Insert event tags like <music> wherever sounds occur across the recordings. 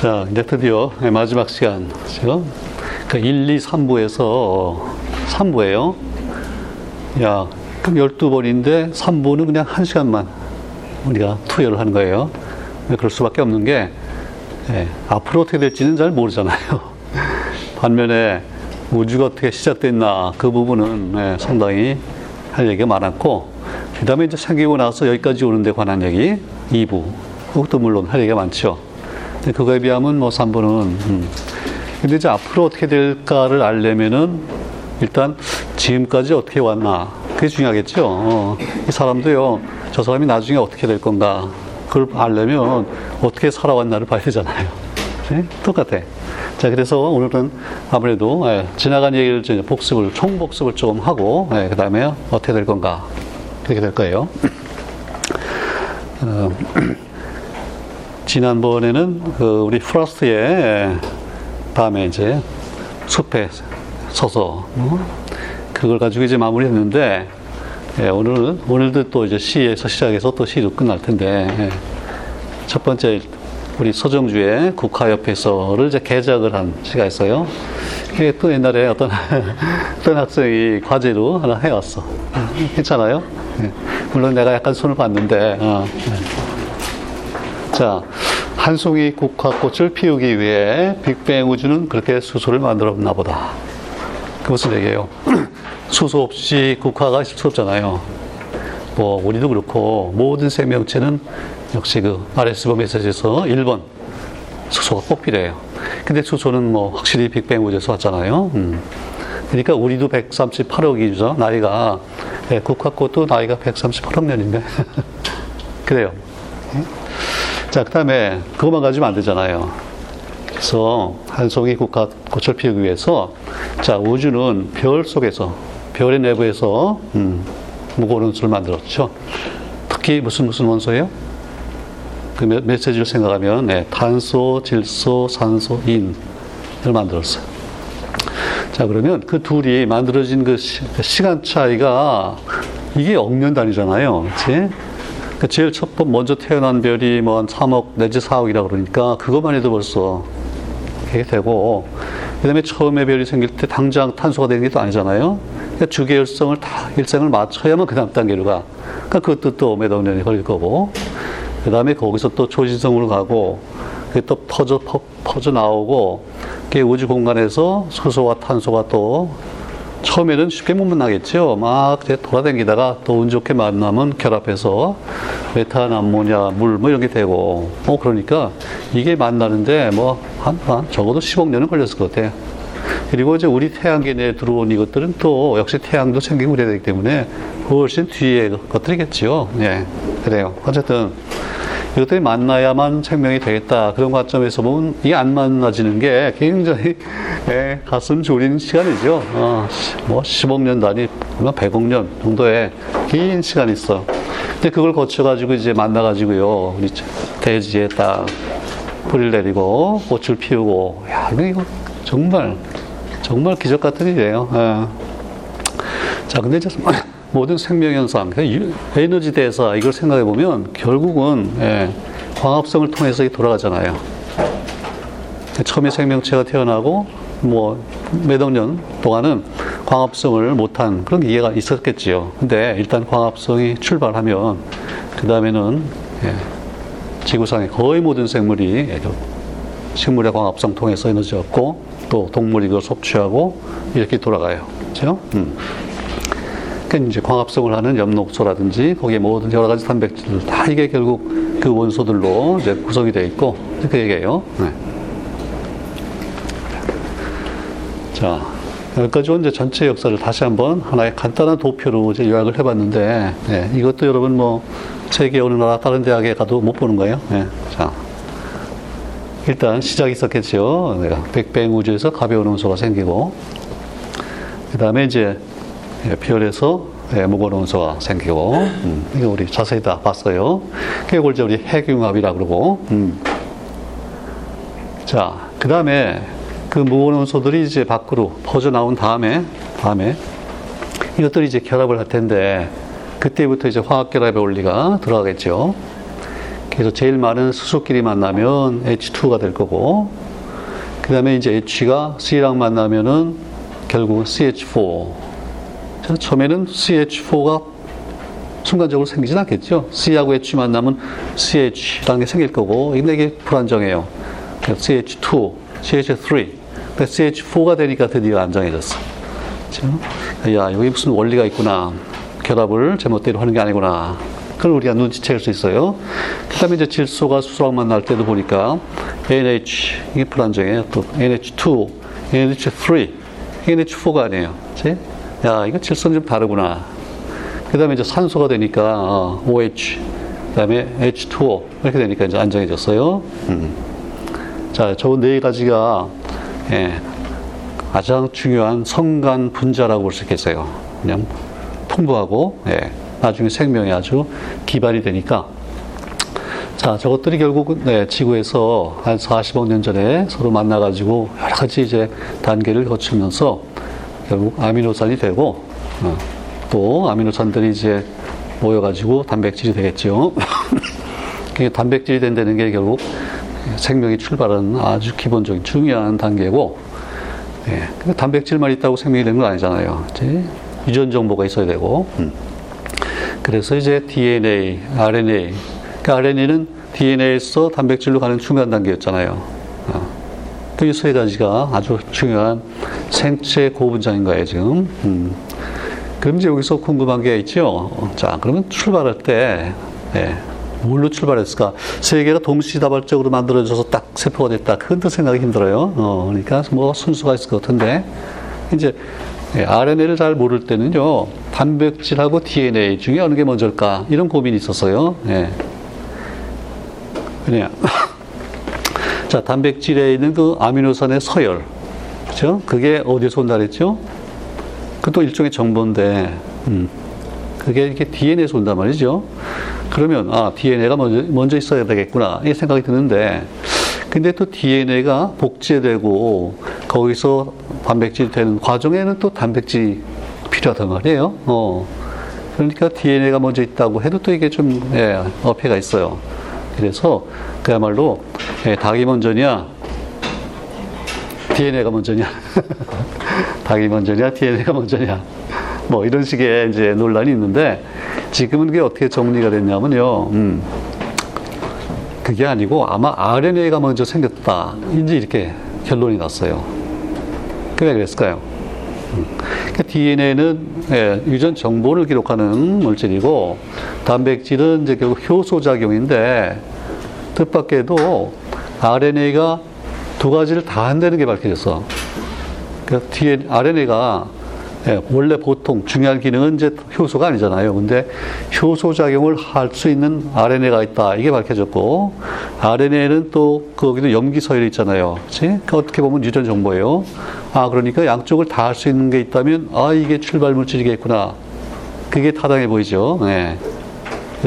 자, 이제 드디어 마지막 시간. 지금 그 1, 2, 3부에서 3부예요. 야, 그럼 12번인데 3부는 그냥 1시간만 우리가 투여를 하는 거예요. 그럴 수밖에 없는 게 예, 앞으로 어떻게 될지는 잘 모르잖아요. <laughs> 반면에 우주가 어떻게 시작됐나 그 부분은 예, 상당히 할 얘기가 많았고 그 다음에 이제 생기고 나서 여기까지 오는 데 관한 얘기 2부 그것도 물론 할 얘기가 많죠. 그거에 비하면 뭐 3부는 음. 근데 이제 앞으로 어떻게 될까를 알려면은 일단 지금까지 어떻게 왔나 그게 중요하겠죠. 어, 이 사람도요 저 사람이 나중에 어떻게 될 건가 그걸 알려면 어떻게 살아왔나를 봐야 되잖아요. 네? 똑같아. 자, 그래서 오늘은 아무래도 예, 지나간 얘기를 이제 복습을, 총복습을 좀 하고, 예, 그 다음에 어떻게 될 건가. 그렇게 될 거예요. 어, 지난번에는 그 우리 프로스트의 다음에 이제 숲에 서서, 어? 그걸 가지고 이제 마무리 했는데, 예, 오늘은, 오늘도 또 이제 시에서 시작해서 또 시로 끝날 텐데, 예. 첫 번째 우리 서정주의 국화 옆에서를 이제 개작을 한 시가 있어요. 그게 또 옛날에 어떤, <laughs> 어떤 학생이 과제로 하나 해왔어. 괜찮아요? 예. 물론 내가 약간 손을 봤는데, 어, 예. 자, 한 송이 국화꽃을 피우기 위해 빅뱅 우주는 그렇게 수소를 만들었나 보다. 그 무슨 얘기예요? <clears throat> 수소 없이 국화가 있을 수 없잖아요. 뭐, 우리도 그렇고, 모든 생명체는 역시 그 RS버 메시지에서 1번 수소가 꼭 필요해요. 근데 수소는 뭐 확실히 빅뱅 우주에서 왔잖아요. 음. 그러니까 우리도 138억이죠. 나이가. 네, 국화꽃도 나이가 138억 년인데. <laughs> 그래요. 자, 그 다음에 그것만 가지면 안 되잖아요. 그래서 한 송이 국화꽃을 피우기 위해서 자, 우주는 별 속에서, 별의 내부에서 음, 무거운 원소를 만들었죠. 특히 무슨 무슨 원소예요? 그 메시지를 생각하면 네, 탄소, 질소, 산소, 인을 만들었어요. 자 그러면 그 둘이 만들어진 그 시, 간 차이가 이게 억년 단위잖아요, 그렇지? 그 제일 첫 번 먼저 태어난 별이 뭐 한 3억 내지 4억이라 그러니까 그것만 해도 벌써 이게 되고 그다음에 처음에 별이 생길 때 당장 탄소가 되는 게 또 아니잖아요. 그러니까 주계열성을 다 일생을 맞춰야만 그 다음 단계로 가. 그러니까 그것도 또 몇억 년이 걸릴 거고. 그 다음에 거기서 또 초신성으로 가고, 그게 또 퍼져, 퍼, 퍼져 나오고, 그게 우주 공간에서 수소와 탄소가 또 처음에는 쉽게 못 만나겠죠. 막 돌아다니다가 또운 좋게 만나면 결합해서 메탄, 암모니아, 물 뭐 이런 게 되고, 어, 그러니까 이게 만나는데 뭐 한, 한 적어도 10억 년은 걸렸을 것 같아요. 그리고 이제 우리 태양계 내에 들어온 이것들은 또 역시 태양도 생기고 그래야 되기 때문에 훨씬 뒤에 것들이겠지요. 예. 그래요. 어쨌든 이것들이 만나야만 생명이 되겠다. 그런 관점에서 보면 이게 안 만나지는 게 굉장히 예, 가슴 졸이는 시간이죠. 어, 뭐 10억 년 단위, 100억 년 정도의 긴 시간이 있어. 근데 그걸 거쳐가지고 이제 만나가지고요. 우리 대지에 딱 뿌리를 내리고 꽃을 피우고, 야, 이거 정말, 정말 기적 같은 일이에요. 예. 자, 근데 이제 모든 생명현상, 에너지 대사, 이걸 생각해 보면 결국은 예, 광합성을 통해서 돌아가잖아요. 처음에 생명체가 태어나고 뭐 몇억 년 동안은 광합성을 못한 그런 이해가 있었겠지요. 근데 일단 광합성이 출발하면 그 다음에는 예, 지구상의 거의 모든 생물이 예, 식물의 광합성 통해서 에너지 얻고 또 동물이 그걸 섭취하고 이렇게 돌아가요. 그렇죠? 음. 그러니까 이제 광합성을 하는 엽록소라든지 거기에 모든 여러 가지 단백질들 다 이게 결국 그 원소들로 이제 구성이 되어 있고 그 얘기예요. 네. 자, 여기까지 이제 전체 역사를 다시 한번 하나의 간단한 도표로 이제 요약을 해봤는데 네, 이것도 여러분 뭐 세계 어느 나라 다른 대학에 가도 못 보는 거예요. 네. 자, 일단 시작이 있었겠죠. 백뱅 우주에서 가벼운 원소가 생기고 그 다음에 이제 별에서 무거운 원소가 생기고 음, 이거 우리 자세히 다 봤어요. 그걸 이제 우리 핵융합이라 그러고 음. 자, 그 다음에 그 무거운 원소들이 이제 밖으로 퍼져 나온 다음에 다음에 이것들이 이제 결합을 할 텐데 그때부터 이제 화학 결합의 원리가 들어가겠죠. 그래서 제일 많은 수소끼리 만나면 H2가 될 거고, 그 다음에 이제 H가 C랑 만나면은 결국 은 CH4. 자, 처음에는 CH4가 순간적으로 생기진 않겠죠. C하고 H 만나면 CH라는 게 생길 거고, 근데 이게 불안정해요. CH2, CH3. CH4가 되니까 드디어 안정해졌어. 그렇죠? 야, 여기 무슨 원리가 있구나. 결합을 제멋대로 하는 게 아니구나. 그걸 우리가 눈치챌 수 있어요. 그 다음에 이제 질소가 수소랑 만날 때도 보니까 NH, 이게 불안정해요. 또 NH2, NH3, NH4가 아니에요. 그치? 야, 이거 질소는 좀 다르구나. 그 다음에 이제 산소가 되니까 어, OH, 그 다음에 H2O 이렇게 되니까 이제 안정해졌어요. 음. 자, 저 네 가지가 예, 가장 중요한 성간 분자라고 볼 수 있겠어요. 그냥 풍부하고 예, 나중에 생명이 아주 기반이 되니까 자 저것들이 결국 네, 지구에서 한 40억 년 전에 서로 만나가지고 여러 가지 이제 단계를 거치면서 결국 아미노산이 되고 어, 또 아미노산들이 이제 모여가지고 단백질이 되겠죠. <laughs> 단백질이 된다는 게 결국 생명이 출발하는 아주 기본적인 중요한 단계고 예, 단백질만 있다고 생명이 되는 건 아니잖아요. 이제 유전 정보가 있어야 되고. 음. 그래서 이제 DNA, RNA. 그러니까 RNA는 DNA에서 단백질로 가는 중간 단계였잖아요. 어. 그세 가지가 아주 중요한 생체 고분자인 거예요, 지금. 음. 그럼 이제 여기서 궁금한 게 있죠. 자, 그러면 출발할 때, 예, 뭘로 출발했을까? 세계가 동시다발적으로 만들어져서 딱 세포가 됐다. 그건 또 생각이 힘들어요. 어, 그러니까 뭐 순수가 있을 것 같은데, 이제 예, RNA를 잘 모를 때는요, 단백질하고 DNA 중에 어느 게 먼저일까? 이런 고민이 있었어요. 예. 그냥. <laughs> 자, 단백질에 있는 그 아미노산의 서열. 그죠? 그게 어디서 온다 그랬죠? 그것도 일종의 정보인데, 음. 그게 이렇게 DNA에서 온단 말이죠. 그러면, 아, DNA가 먼저, 먼저 있어야 되겠구나. 이 생각이 드는데, 근데 또 DNA가 복제되고, 거기서 단백질이 되는 과정에는 또 단백질이 필요하단 말이에요. 어. 그러니까 DNA가 먼저 있다고 해도 또 이게 좀, 예, 어폐가 있어요. 그래서 그야말로, 예, 닭이 먼저냐, DNA가 먼저냐, <laughs> 닭이 먼저냐, DNA가 먼저냐, 뭐 이런 식의 이제 논란이 있는데 지금은 그게 어떻게 정리가 됐냐면요, 음, 그게 아니고 아마 RNA가 먼저 생겼다. 이제 이렇게 결론이 났어요. 왜 그랬을까요? 음, 그러니까 DNA는 예, 유전 정보를 기록하는 물질이고 단백질은 이제 결국 효소 작용인데 뜻밖에도 RNA가 두 가지를 다 한다는 게 밝혀졌어. 그러니까 RNA가 예, 원래 보통 중요한 기능은 이제 효소가 아니잖아요. 근데 효소 작용을 할 수 있는 RNA가 있다. 이게 밝혀졌고, RNA는 또 거기도 염기 서열이 있잖아요. 그치? 그러니까 어떻게 보면 유전 정보예요. 아, 그러니까 양쪽을 다 할 수 있는 게 있다면, 아, 이게 출발 물질이겠구나. 그게 타당해 보이죠. 네.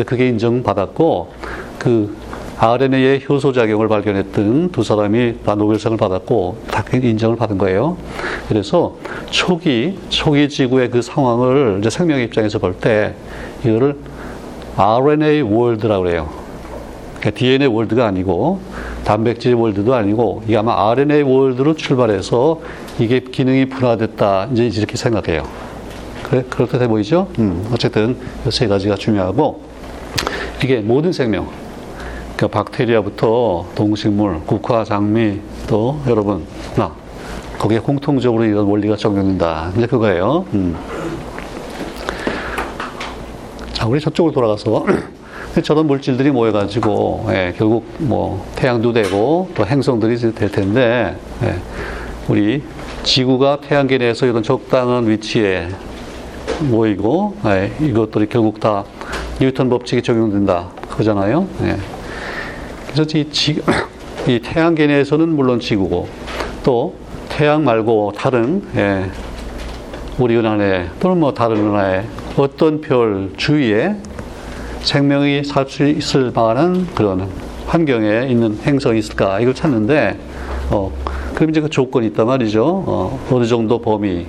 그게 인정받았고, 그 RNA의 효소작용을 발견했던 두 사람이 다 노벨상을 받았고 다 인정을 받은 거예요. 그래서 초기 초기 지구의 그 상황을 이제 생명의 입장에서 볼 때 이거를 RNA 월드라고 그래요. 그러니까 DNA 월드가 아니고 단백질 월드도 아니고 이게 아마 RNA 월드로 출발해서 이게 기능이 분화됐다 이제 이렇게 생각해요. 그래 그렇게 돼 보이죠? 음, 어쨌든 세 가지가 중요하고 이게 모든 생명 그 박테리아부터 동식물, 국화, 장미 또 여러분 나 거기에 공통적으로 이런 원리가 적용된다. 이제 그거예요. 음. 자, 우리 저쪽으로 돌아가서 <clears throat> 저런 물질들이 모여가지고 예, 결국 뭐 태양도 되고 또 행성들이 될 텐데 예, 우리 지구가 태양계 내에서 이런 적당한 위치에 모이고 예, 이것들이 결국 다 뉴턴 법칙이 적용된다 그거잖아요. 예. 그래서 이, 지, <coughs> 이 태양계 내에서는 물론 지구고 또 태양 말고 다른 예, 우리 은하에 또는 뭐 다른 은하에 어떤 별 주위에 생명이 살 수 있을 만한 그런 환경에 있는 행성이 있을까 이걸 찾는데 어, 그럼 이제 그 조건이 있단 말이죠. 어, 어느 정도 범위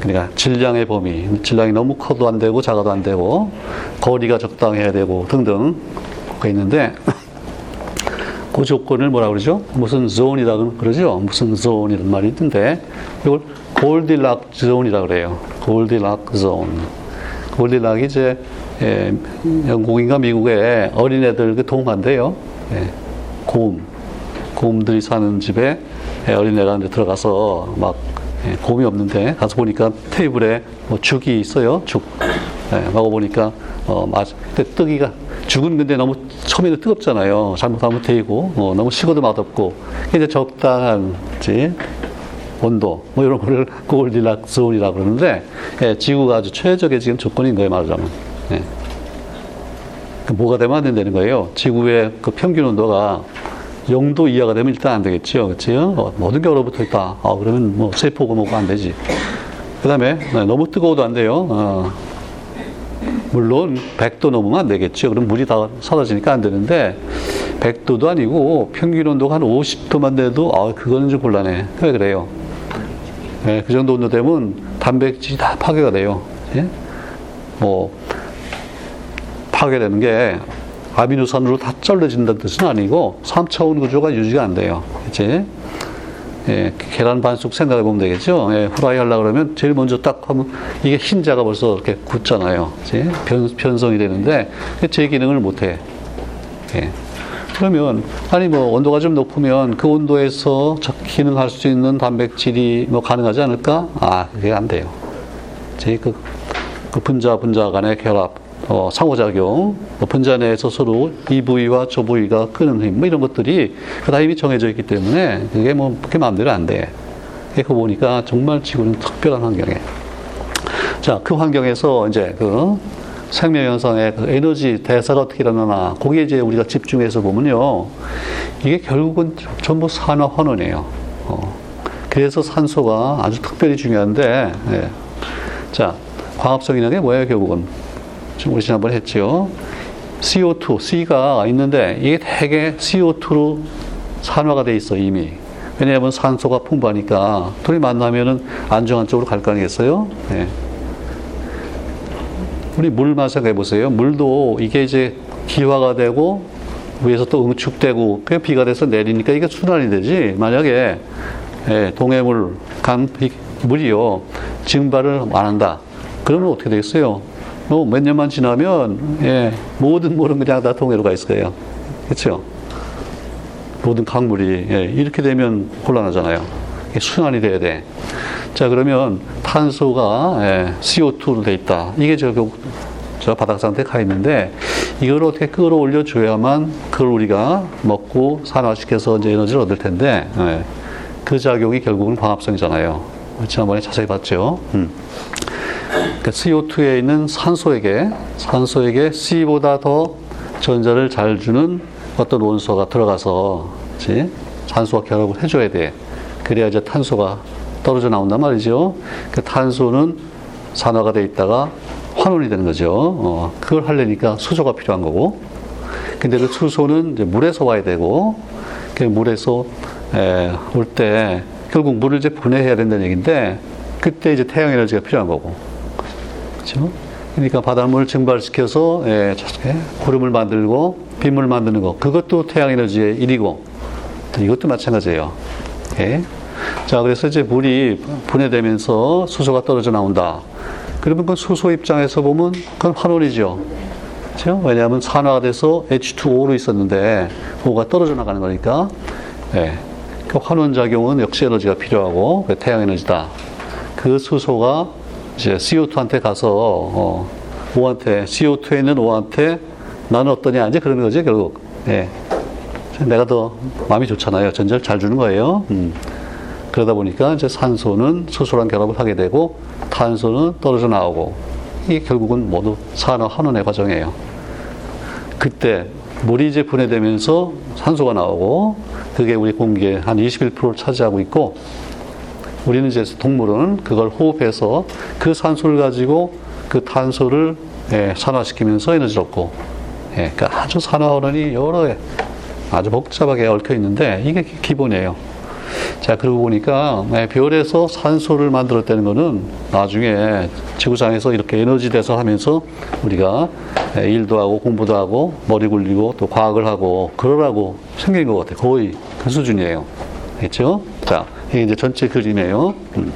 그러니까 질량의 범위 질량이 너무 커도 안 되고 작아도 안 되고 거리가 적당해야 되고 등등 조건이 있는데 그 조건을 뭐라 그러죠? 무슨 zone이라 그러죠? 무슨 zone이라는 말이 있는데 이걸 Goldilocks zone이라 그래요. Goldilocks zone. Goldilocks가 이제 예, 영국인가 미국의 어린애들 그 동화인데요. 예, 곰, 곰들이 사는 집에 예, 어린애가 이제 들어가서 막 예, 곰이 없는데 가서 보니까 테이블에 뭐 죽이 있어요. 죽. 예, 먹어보니까 어, 맞. 근데 뜨기가 죽은 근데 너무 처음에는 뜨겁잖아요. 잘못하면 데이고 어, 너무 식어도 맛없고 이제 적당한 지 온도 뭐 이런 거를 <laughs> 골디락존이라고 그러는데 예, 지구가 아주 최적의 지금 조건인 거예요 말하자면. 예. 그 뭐가 되면 안 된다는 거예요. 지구의 그 평균 온도가 0도 이하가 되면 일단 안 되겠죠. 그렇죠? 어, 모든 게 얼어붙어 있다. 아, 그러면 뭐 세포고 뭐고 안 되지. 그 다음에 네, 너무 뜨거워도 안 돼요. 어, 물론 100도 넘으면 안 되겠죠. 그럼 물이 다 사라지니까 안 되는데 100도도 아니고 평균 온도가 한 50도만 돼도 아, 그거는 좀 곤란해. 왜 그래요? 네, 그 정도 온도 되면 단백질이 다 파괴가 돼요. 예? 뭐 파괴되는 게 아미노산으로 다 잘라진다는 뜻은 아니고 3차원 구조가 유지가 안 돼요. 이제 예, 계란 반숙 생각해 보면 되겠죠. 예, 후라이 하려 그러면 제일 먼저 딱 하면 이게 흰자가 벌써 이렇게 굳잖아요. 이제 변, 변성이 되는데 제 기능을 못 해. 예. 그러면 아니 뭐 온도가 좀 높으면 그 온도에서 기능할 수 있는 단백질이 뭐 가능하지 않을까? 아, 그게 안 돼요. 제 그, 그 분자 분자 간의 결합 어, 상호작용, 뭐 분자 내에서 서로 이 부위와 저 부위가 끄는 힘, 뭐 이런 것들이 다 이미 정해져 있기 때문에 그게 뭐 그게 마음대로 안 돼. 그거 보니까 정말 지구는 특별한 환경에. 자, 그 환경에서 이제 그 생명 현상의 그 에너지 대사가 어떻게 일어나나, 거기에 이제 우리가 집중해서 보면요. 이게 결국은 전부 산화 환원이에요. 어. 그래서 산소가 아주 특별히 중요한데, 예. 자, 광합성이라는 게 뭐예요, 결국은? 우리 지난번에 했죠. CO2, C가 있는데 이게 대개 CO2로 산화가 돼 있어 이미. 왜냐하면 산소가 풍부하니까 둘이 만나면은 안정한 쪽으로 갈 거 아니겠어요? 네. 우리 물 마셔해 보세요. 물도 이게 이제 기화가 되고 위에서 또 응축되고 그 비가 돼서 내리니까 이게 순환이 되지. 만약에 예, 동해물, 강 물이요 증발을 안 한다. 그러면 어떻게 되겠어요? 뭐몇 년만 지나면 예, 모든 물은 그냥 다 동해로 가 있을 거예요. 그렇죠? 모든 강물이 예, 이렇게 되면 곤란하잖아요. 순환이 돼야 돼. 자 그러면 탄소가 예, CO2로 돼 있다. 이게 결국 저 바닥 상태에 가 있는데 이걸 어떻게 끌어올려 줘야만 그걸 우리가 먹고 산화시켜서 이제 에너지를 얻을 텐데 예, 그 작용이 결국은 광합성이잖아요. 지난번에 자세히 봤죠. 음. 그러니까 CO2에 있는 산소에게 산소에게 C보다 더 전자를 잘 주는 어떤 원소가 들어가서 그치? 산소와 결합을 해줘야 돼. 그래야 이제 탄소가 떨어져 나온단 말이죠. 그 탄소는 산화가 돼 있다가 환원이 되는 거죠. 어, 그걸 하려니까 수소가 필요한 거고. 근데 그 수소는 이제 물에서 와야 되고, 그 물에서 올 때 결국 물을 이제 분해해야 된다는 얘기인데, 그때 이제 태양 에너지가 필요한 거고. 그렇죠? 그러니까 바닷물을 증발시켜서 예, 구름을 만들고 빗물 만드는 거 그것도 태양 에너지의 일이고 이것도 마찬가지예요. 예. 자 그래서 이제 물이 분해되면서 수소가 떨어져 나온다. 그러면 그 수소 입장에서 보면 그건 환원이죠. 그렇죠? 왜냐하면 산화가 돼서 H2O로 있었는데 O가 떨어져 나가는 거니까 예. 그 환원 작용은 역시 에너지가 필요하고 태양 에너지다. 그 수소가 이제 CO2한테 가서 어, O한테 CO2에 있는 O한테 나는 어떠냐 이제 그러는 거죠 결국. 예. 내가 더 마음이 좋잖아요. 전자를 잘 주는 거예요. 음. 그러다 보니까 이제 산소는 수소랑 결합을 하게 되고 탄소는 떨어져 나오고 이게 결국은 모두 산화 환원의 과정이에요. 그때 물이 이제 분해되면서 산소가 나오고 그게 우리 공기의 한 21%를 차지하고 있고 우리는 이제 동물은 그걸 호흡해서 그 산소를 가지고 그 탄소를 예, 산화시키면서 에너지를 얻고 예, 그러니까 아주 산화원이 여러 아주 복잡하게 얽혀 있는데 이게 기본이에요. 자, 그러고 보니까 네, 별에서 산소를 만들었다는 거는 나중에 지구상에서 이렇게 에너지 대사하면서 우리가 네, 일도 하고 공부도 하고 머리 굴리고 또 과학을 하고 그러라고 생긴 것 같아요. 거의 그 수준이에요. 됐죠? 자, 이게 이제 전체 그림이에요. 음.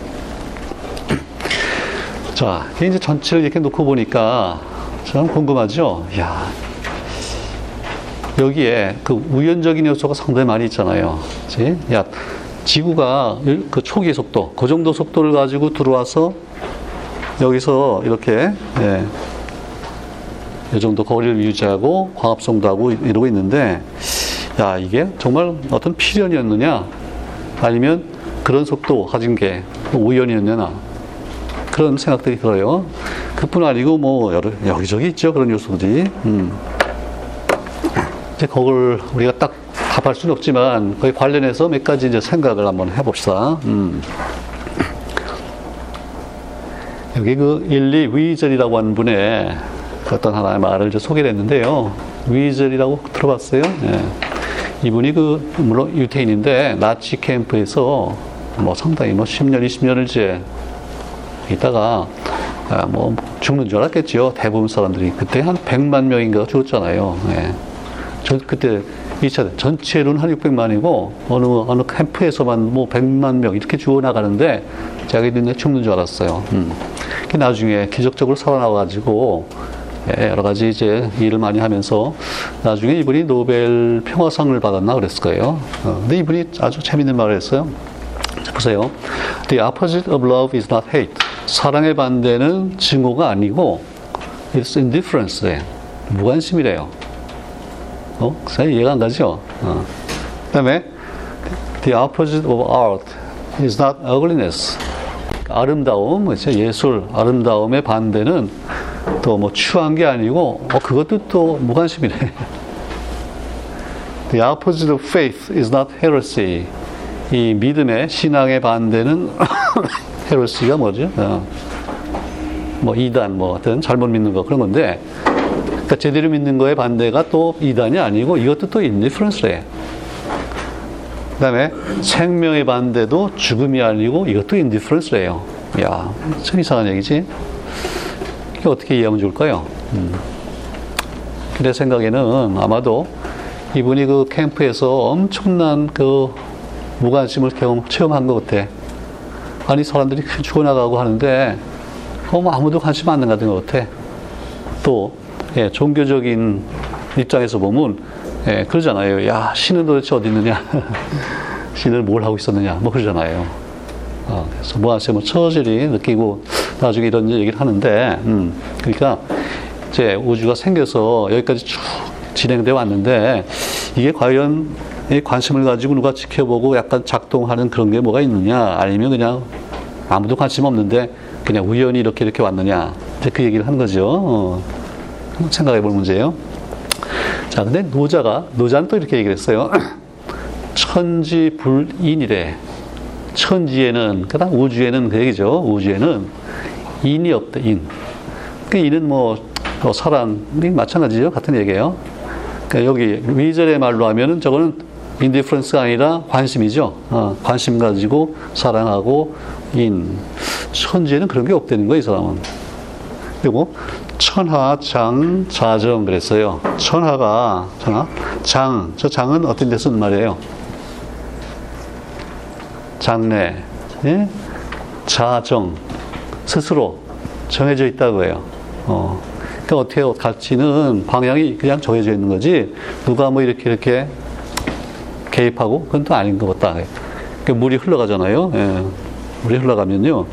자, 이게 이제 전체를 이렇게 놓고 보니까 참 궁금하죠? 야 여기에 그 우연적인 요소가 상당히 많이 있잖아요. 그치? 야, 지구가 그 초기 속도, 그 정도 속도를 가지고 들어와서 여기서 이렇게, 예, 이 정도 거리를 유지하고 광합성도 하고 이러고 있는데, 야, 이게 정말 어떤 필연이었느냐? 아니면 그런 속도 가진 게 우연이었느냐? 그런 생각들이 들어요. 그뿐 아니고 뭐 여러, 여기저기 있죠. 그런 요소들이. 음. 이제 그걸 우리가 딱 답할 수는 없지만 거기 관련해서 몇 가지 이제 생각을 한번 해봅시다. 음. 여기 그 일리 위절이라고 하는 분의 어떤 하나의 말을 이제 소개를 했는데요. 위절이라고 들어봤어요? 예. 이분이 그, 물론 유태인인데, 나치 캠프에서 뭐 상당히 뭐 10년, 20년을 이제 있다가, 아, 뭐 죽는 줄 알았겠죠. 대부분 사람들이. 그때 한 100만 명인가 죽었잖아요. 예. 전 그때 2차 전체로는 한 600만이고 어느 어느 캠프에서만 뭐 100만 명 이렇게 죽어 나가는데 자기들이 죽는 줄 알았어요. 음. 나중에 기적적으로 살아나 가지고 예, 여러 가지 이제 일을 많이 하면서 나중에 이분이 노벨 평화상을 받았나 그랬을 거예요. 어, 근데 이분이 아주 재밌는 말을 했어요. 자, 보세요. The opposite of love is not hate. 사랑의 반대는 증오가 아니고 it's indifference. 무관심이래요. 어? 잘 이해가 안 가죠? 어. 그 다음에 The opposite of art is not ugliness. 아름다움, 그렇죠? 예술, 아름다움의 반대는 또 뭐 추한 게 아니고 어, 그것도 또 무관심이네. The opposite of faith is not heresy. 이 믿음의 신앙의 반대는 <laughs> 헤레시가 뭐죠? 어. 뭐 이단 뭐 어떤 잘못 믿는 거 그런 건데 그러니까 제대로 믿는 거에 반대가 또 이단이 아니고 이것도 또 인디프런스래. 그 다음에 생명의 반대도 죽음이 아니고 이것도 인디프런스래요. 야, 참 이상한 얘기지? 이게 어떻게 이해하면 좋을까요? 음. 내 생각에는 아마도 이분이 그 캠프에서 엄청난 그 무관심을 경험, 체험한 것 같아. 아니, 사람들이 죽어나가고 하는데, 어, 뭐 아무도 관심 안 가는 것 같아. 또, 예, 종교적인 입장에서 보면 예, 그러잖아요. 야 신은 도대체 어디 있느냐? <laughs> 신을 뭘 하고 있었느냐? 뭐 그러잖아요. 어, 그래서 뭐하세요? 뭐 처절히 느끼고 나중에 이런 얘기를 하는데, 음, 그러니까 이제 우주가 생겨서 여기까지 쭉 진행돼 왔는데 이게 과연 이 관심을 가지고 누가 지켜보고 약간 작동하는 그런 게 뭐가 있느냐? 아니면 그냥 아무도 관심 없는데 그냥 우연히 이렇게 이렇게 왔느냐? 그 얘기를 한 거죠. 어. 생각해 볼 문제예요. 자, 근데 노자가, 노자는 또 이렇게 얘기를 했어요. <clears throat> 천지불인이래. 천지에는, 그 다음 우주에는 그 얘기죠. 우주에는 인이 없다, 인. 그 인은 뭐, 뭐 사랑이 마찬가지죠. 같은 얘기예요. 그러니까 여기 위젤의 말로 하면은 저거는 indifference가 아니라 관심이죠. 어, 관심 가지고 사랑하고 인. 천지에는 그런 게 없다는 거예요, 이 사람은. 그리고 천하 장 자정 그랬어요. 천하가 천하 장. 저 장은 어떤 데 쓰는 말이에요? 장래. 예? 자정. 스스로 정해져 있다고 해요. 어. 그러니까 어떻게 가치는 방향이 그냥 정해져 있는 거지 누가 뭐 이렇게 이렇게 개입하고 그건 또 아닌 것 같다. 그러니까 물이 흘러가잖아요. 예. 물이 흘러가면요.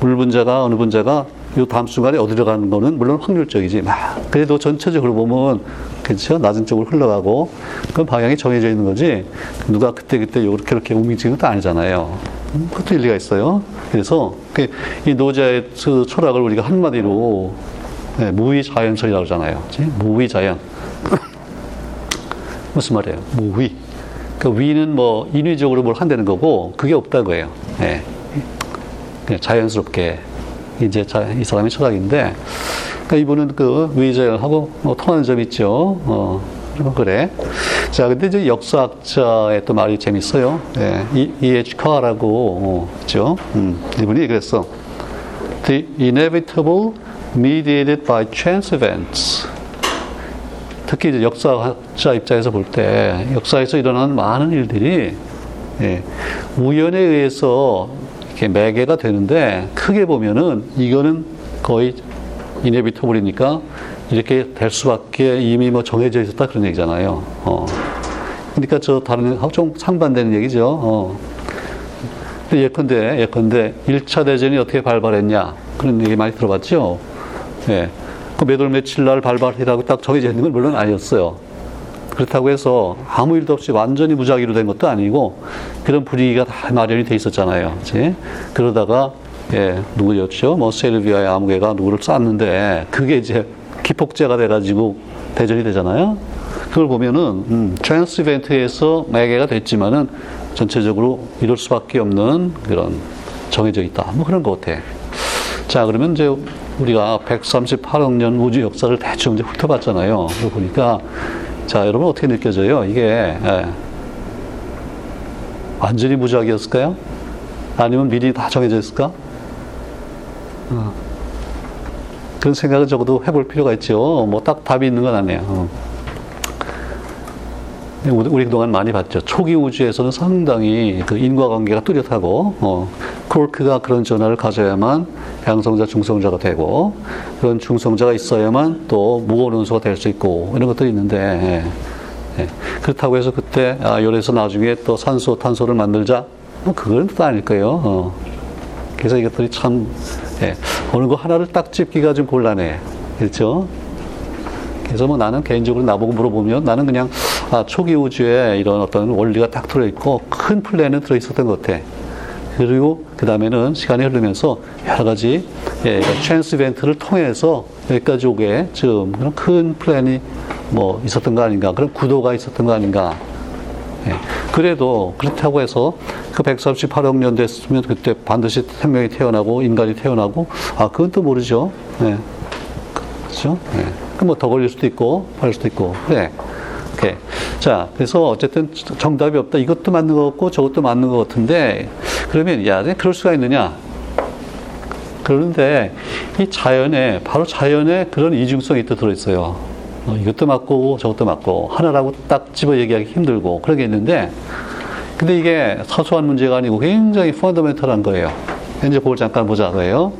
물 분자가 어느 분자가 이 다음 순간에 어디로 가는 거는 물론 확률적이지. 막 그래도 전체적으로 보면 그렇죠 낮은 쪽으로 흘러가고 그 방향이 정해져 있는 거지. 누가 그때 그때 이렇게 이렇게 움직이는 것도 아니잖아요. 음, 그것도 일리가 있어요. 그래서 그이 노자의 그 철학을 우리가 한마디로 네, 무위자연설이라고 하잖아요. 무위자연. <laughs> 무슨 말이에요? 무위. 그 위는 뭐 인위적으로 뭘 한다는 거고 그게 없다고 해요. 네. 그냥 자연스럽게 이제 이 사람의 철학인데, 그러니까 이분은 그 위저하고 뭐 통하는 점이 있죠. 어, 그래. 자, 근데 이제 역사학자의 또 말이 재밌어요. 예, 이, E.H. 카라고, 어, 그죠? 음, 이분이 그랬어. The inevitable mediated by chance events. 특히 이제 역사학자 입장에서 볼 때, 역사에서 일어나는 많은 일들이, 예, 우연에 의해서 이렇게 매개가 되는데, 크게 보면은 이거는 거의 이네비터블이니까 이렇게 될 수밖에 이미 뭐 정해져 있었다 그런 얘기잖아요. 어. 그러니까 저 다른 좀 상반되는 얘기죠. 어. 예컨대 예컨대 1차 대전이 어떻게 발발했냐 그런 얘기 많이 들어봤죠. 예. 그 몇월 며칠 날 발발이라고 딱 정해져 있는 건 물론 아니었어요. 그렇다고 해서 아무 일도 없이 완전히 무작위로 된 것도 아니고 그런 분위기가 다 마련이 돼 있었잖아요. 그치? 그러다가 예, 누구였죠? 뭐 세르비아의 아무개가 누구를 쐈는데 그게 이제 기폭제가 돼가지고 대전이 되잖아요. 그걸 보면은 음, chance event에서 매개가 됐지만은 전체적으로 이럴 수밖에 없는 그런 정해져 있다. 뭐 그런 것 같아. 자 그러면 이제 우리가 138억 년 우주 역사를 대충 이제 훑어봤잖아요. 그러 보니까 자 여러분 어떻게 느껴져요? 이게 예, 완전히 무작위였을까요? 아니면 미리 다 정해져 있을까? 어. 그런 생각을 적어도 해볼 필요가 있죠. 뭐 딱 답이 있는 건 아니에요. 어. 우리 그동안 많이 봤죠. 초기 우주에서는 상당히 그 인과관계가 뚜렷하고, 어, 콜크가 그런 전화를 가져야만 양성자, 중성자가 되고, 그런 중성자가 있어야만 또 무거운 원소가 될 수 있고, 이런 것들이 있는데, 예, 예. 그렇다고 해서 그때, 아, 열에서 나중에 또 산소, 탄소를 만들자? 뭐, 그건 또 아닐 거예요. 어. 그래서 이것들이 참, 예, 어느 거 하나를 딱 찝기가 좀 곤란해. 그렇죠? 그래서 뭐 나는 개인적으로 나보고 물어보면 나는 그냥 아, 초기 우주에 이런 어떤 원리가 딱 들어있고 큰 플랜은 들어있었던 것 같아. 그리고 그 다음에는 시간이 흐르면서 여러 가지 예, chance event를 통해서 여기까지 오게 지금 그런 큰 플랜이 뭐 있었던 거 아닌가 그런 구도가 있었던 거 아닌가 예, 그래도 그렇다고 해서 그 138억 년 됐으면 그때 반드시 생명이 태어나고 인간이 태어나고 아 그건 또 모르죠 예, 그렇죠 예. 뭐 더 걸릴 수도 있고, 할 수도 있고. 그래. 오케이. 자, 그래서 어쨌든 정답이 없다. 이것도 맞는 것 같고, 저것도 맞는 것 같은데, 그러면, 야, 그럴 수가 있느냐? 그런데 이 자연에, 바로 자연에 그런 이중성이 또 들어있어요. 어, 이것도 맞고, 저것도 맞고, 하나라고 딱 집어 얘기하기 힘들고, 그런 게 있는데, 근데 이게 사소한 문제가 아니고 굉장히 펀더멘털한 거예요. 이제 그걸 잠깐 보자고요.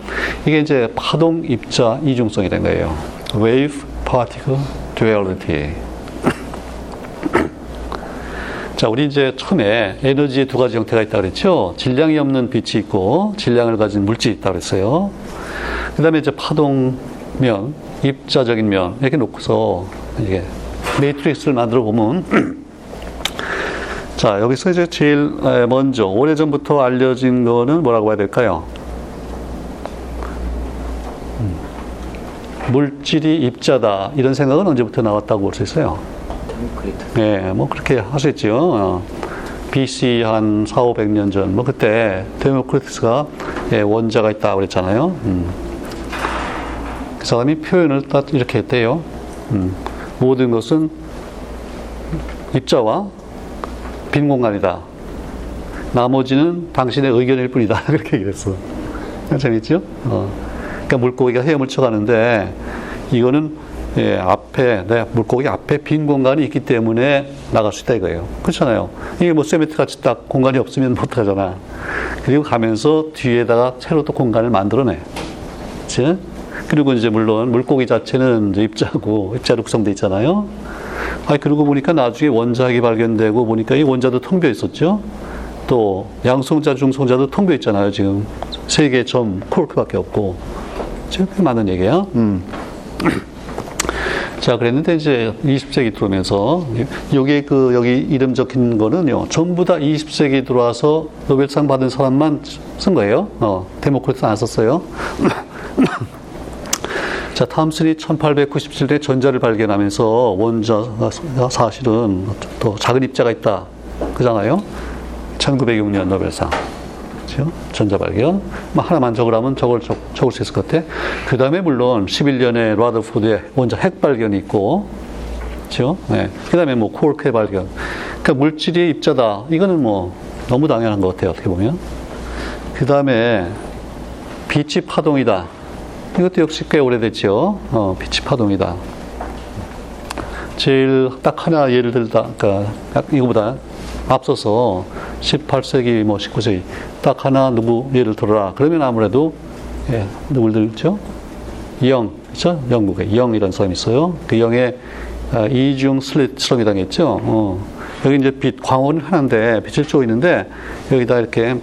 이게 이제 파동 입자 이중성이 된 거예요. wave particle duality. 자, 우리 이제 처음에 에너지의 두 가지 형태가 있다고 그랬죠? 질량이 없는 빛이 있고, 질량을 가진 물질이 있다고 그랬어요. 그 다음에 이제 파동면, 입자적인 면, 이렇게 놓고서, 이게, matrix를 만들어 보면, <clears throat> 자, 여기서 이제 제일 먼저, 오래전부터 알려진 거는 뭐라고 해야 될까요? 물질이 입자다 이런 생각은 언제부터 나왔다고 볼 수 있어요? 네, 뭐 그렇게 하셨죠. 어. BC 한 4, 500년 전, 뭐 그때 데모크리트스가 예, 원자가 있다고 그랬잖아요. 음. 그 사람이 표현을 딱 이렇게 했대요. 음. 모든 것은 입자와 빈 공간이다. 나머지는 당신의 의견일 뿐이다. <laughs> 그렇게 얘기했어. 재밌죠? 어. 그러니까 물고기가 헤엄을 쳐가는데 이거는 예, 앞에, 네, 물고기 앞에 빈 공간이 있기 때문에 나갈 수 있다 이거예요. 그렇잖아요. 이게 뭐 세미트 같이 딱 공간이 없으면 못 하잖아. 그리고 가면서 뒤에다가 새로 또 공간을 만들어내. 그치? 그리고 이제 물론 물고기 자체는 이제 입자고, 입자로 구성되어 있잖아요. 아, 그러고 보니까 나중에 원자핵이 발견되고 보니까 이 원자도 텅비 있었죠. 또 양성자, 중성자도 텅비 있잖아요. 지금 세계 점 콜크밖에 없고. 지금 많은 얘기야. 음. <clears throat> 자, 그랬는데 이제 20세기 들어오면서 여기 그 여기 이름 적힌 거는요. 전부 다 20세기 들어와서 노벨상 받은 사람만 쓴 거예요. 어, 데모크리트 안 썼어요. <clears throat> 자, 탐슨이 1897년에 전자를 발견하면서 원자가 사실은 더 작은 입자가 있다. 그잖아요. 1906년 노벨상. 그죠? 전자 발견. 뭐 하나만 적으라면 적을, 적, 적을 수 있을 것 같아. 그 다음에 물론 11년에 라더포드의 원자 핵 발견이 있고, 그렇죠? 네. 그 다음에 뭐 코르크의 발견. 그러니까 물질이 입자다. 이거는 뭐 너무 당연한 것 같아요. 어떻게 보면. 그 다음에 빛이 파동이다. 이것도 역시 꽤 오래됐죠. 어, 빛이 파동이다. 제일 딱 하나 예를 들다, 그러니까 이거보다 앞서서 18세기, 뭐 19세기 딱 하나 누구 예를 들어라. 그러면 아무래도 예, 누굴 들죠? 영, 그렇죠? 영국에 영이라는 사람이 있어요. 그 영의 아, 이중 슬릿 실험이 당했죠. 어. 여기 이제 빛 광원을 하는데 빛을 쪼고 있는데 여기다 이렇게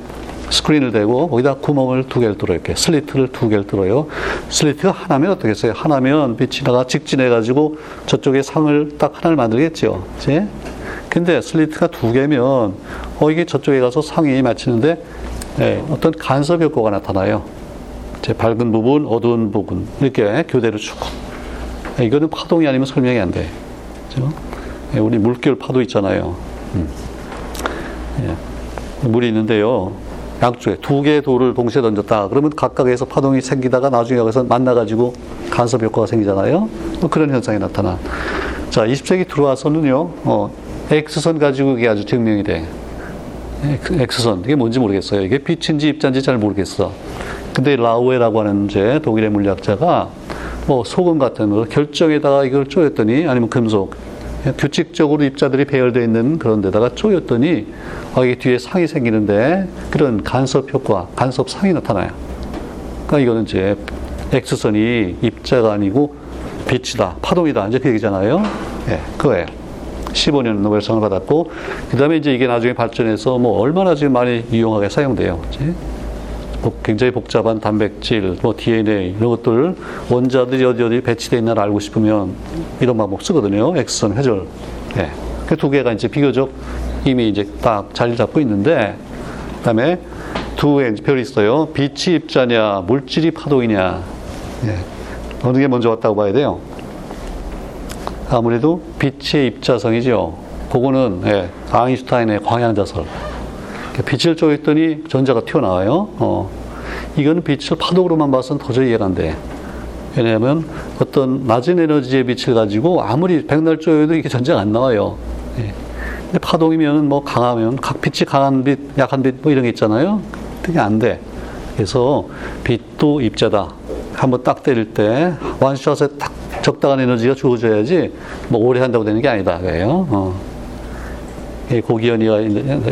스크린을 대고 거기다 구멍을 두 개를 뚫어요. 이렇게 슬리트를 두 개를 뚫어요. 슬리트가 하나면 어떻겠어요? 하나면 빛이 나가 직진해가지고 저쪽에 상을 딱 하나를 만들겠죠. 그치? 근데 슬리트가 두 개면 어 이게 저쪽에 가서 상이 맞히는데 네, 어떤 간섭 효과가 나타나요. 제 밝은 부분, 어두운 부분 이렇게 교대로 주고 이거는 파동이 아니면 설명이 안 돼. 그죠? 네, 우리 물결 파도 있잖아요. 음. 예. 물이 있는데요. 양쪽에 두 개의 돌을 동시에 던졌다. 그러면 각각에서 파동이 생기다가 나중에 여기서 만나가지고 간섭 효과가 생기잖아요. 뭐 그런 현상이 나타나. 자, 20세기 들어와서는요, 어, X선 가지고 이게 아주 증명이 돼. X선. 이게 뭔지 모르겠어요. 이게 빛인지 입자인지 잘 모르겠어. 근데 라우에라고 하는 이제 독일의 물리학자가 뭐 소금 같은 거 결정에다가 이걸 쪼였더니 아니면 금속 규칙적으로 입자들이 배열되어 있는 그런 데다가 쪼였더니 아, 이게 뒤에 상이 생기는데 그런 간섭 효과, 간섭 상이 나타나요. 그러니까 이거는 이제 X선이 입자가 아니고 빛이다, 파동이다, 이제 그 얘기잖아요. 예, 그거예요. 15년 노벨상을 받았고, 그 다음에 이제 이게 나중에 발전해서 뭐 얼마나 지금 많이 유용하게 사용돼요. 그치? 굉장히 복잡한 단백질, 뭐 DNA 이런 것들 원자들이 어디 어디 배치되어 있나 알고 싶으면 이런 방법 쓰거든요. X선 회절. 예. 그 두 개가 이제 비교적 이미 이제 딱 자리 잡고 있는데 그다음에 두 별이 있어요. 빛이 입자냐, 물질이 파동이냐. 예. 어느 게 먼저 왔다고 봐야 돼요. 아무래도 빛의 입자성이죠. 그거는 예, 아인슈타인의 광양자설. 빛을 쪼였더니 전자가 튀어나와요. 어. 이거는 빛을 파동으로만 봐서는 도저히 이해가 안 돼. 왜냐하면 어떤 낮은 에너지의 빛을 가지고 아무리 백날 쪼여도 이게 전자가 안 나와요. 예. 근데 파동이면 뭐 강하면 각 빛이 강한 빛, 약한 빛 뭐 이런 게 있잖아요. 그게 안 돼. 그래서 빛도 입자다. 한번 딱 때릴 때 원샷에 딱 적당한 에너지가 주어져야지 뭐 오래 한다고 되는 게 아니다. 그래요. 어. 고기현이가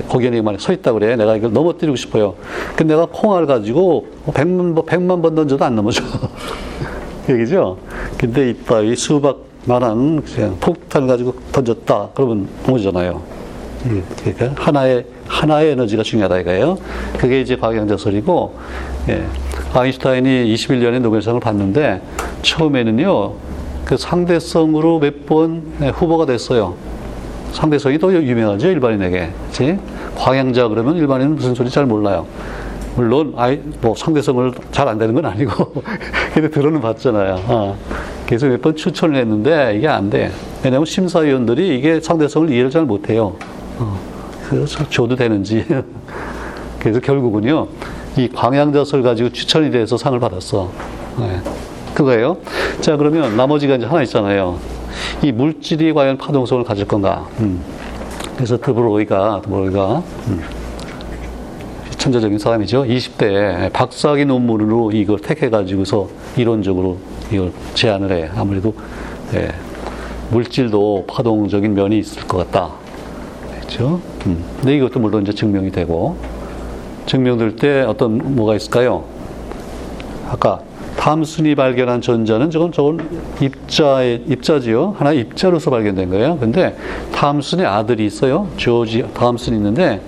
고기현이 만에 서 있다 그래. 내가 이걸 넘어뜨리고 싶어요. 근데 내가 콩알 가지고 백만 백만 번 던져도 안 넘어져. <laughs> 그 얘기죠. 근데 이따위 수박 만한 그냥 폭탄 가지고 던졌다. 그러면 넘어지잖아요. 그러니까 하나의 하나의 에너지가 중요하다 이거예요. 그게 이제 과학양자 설이고 예. 아인슈타인이 21년에 노벨상을 받는데 처음에는요 그 상대성으로 몇 번 후보가 됐어요. 상대성이 더 유명하죠 일반인에게. 그치? 광양자 그러면 일반인은 무슨 소리 잘 몰라요. 물론 아이 뭐 상대성을 잘 안 되는 건 아니고 <laughs> 근데 들어는 봤잖아요. 어. 그래서 몇 번 추천을 했는데 이게 안 돼. 왜냐하면 심사위원들이 이게 상대성을 이해를 잘 못해요. 어. 그래서 줘도 되는지. <laughs> 그래서 결국은요 이 광양자설 가지고 추천이 돼서 상을 받았어. 네. 그거예요. 자 그러면 나머지가 이제 하나 있잖아요. 이 물질이 과연 파동성을 가질 건가? 음. 그래서 드브로이가 드브로이가 음. 천재적인 사람이죠. 20대에 박사학위 논문으로 이걸 택해가지고서 이론적으로 이걸 제안을 해. 아무래도 예, 물질도 파동적인 면이 있을 것 같다. 그렇죠? 음. 근데 이것도 물론 이제 증명이 되고 증명될 때 어떤 뭐가 있을까요? 아까 탐순이 발견한 전자는 저건 저건 입자의 입자지요. 하나 입자로서 발견된 거예요. 근데 탐순의 아들이 있어요. 조지 탐순이 있는데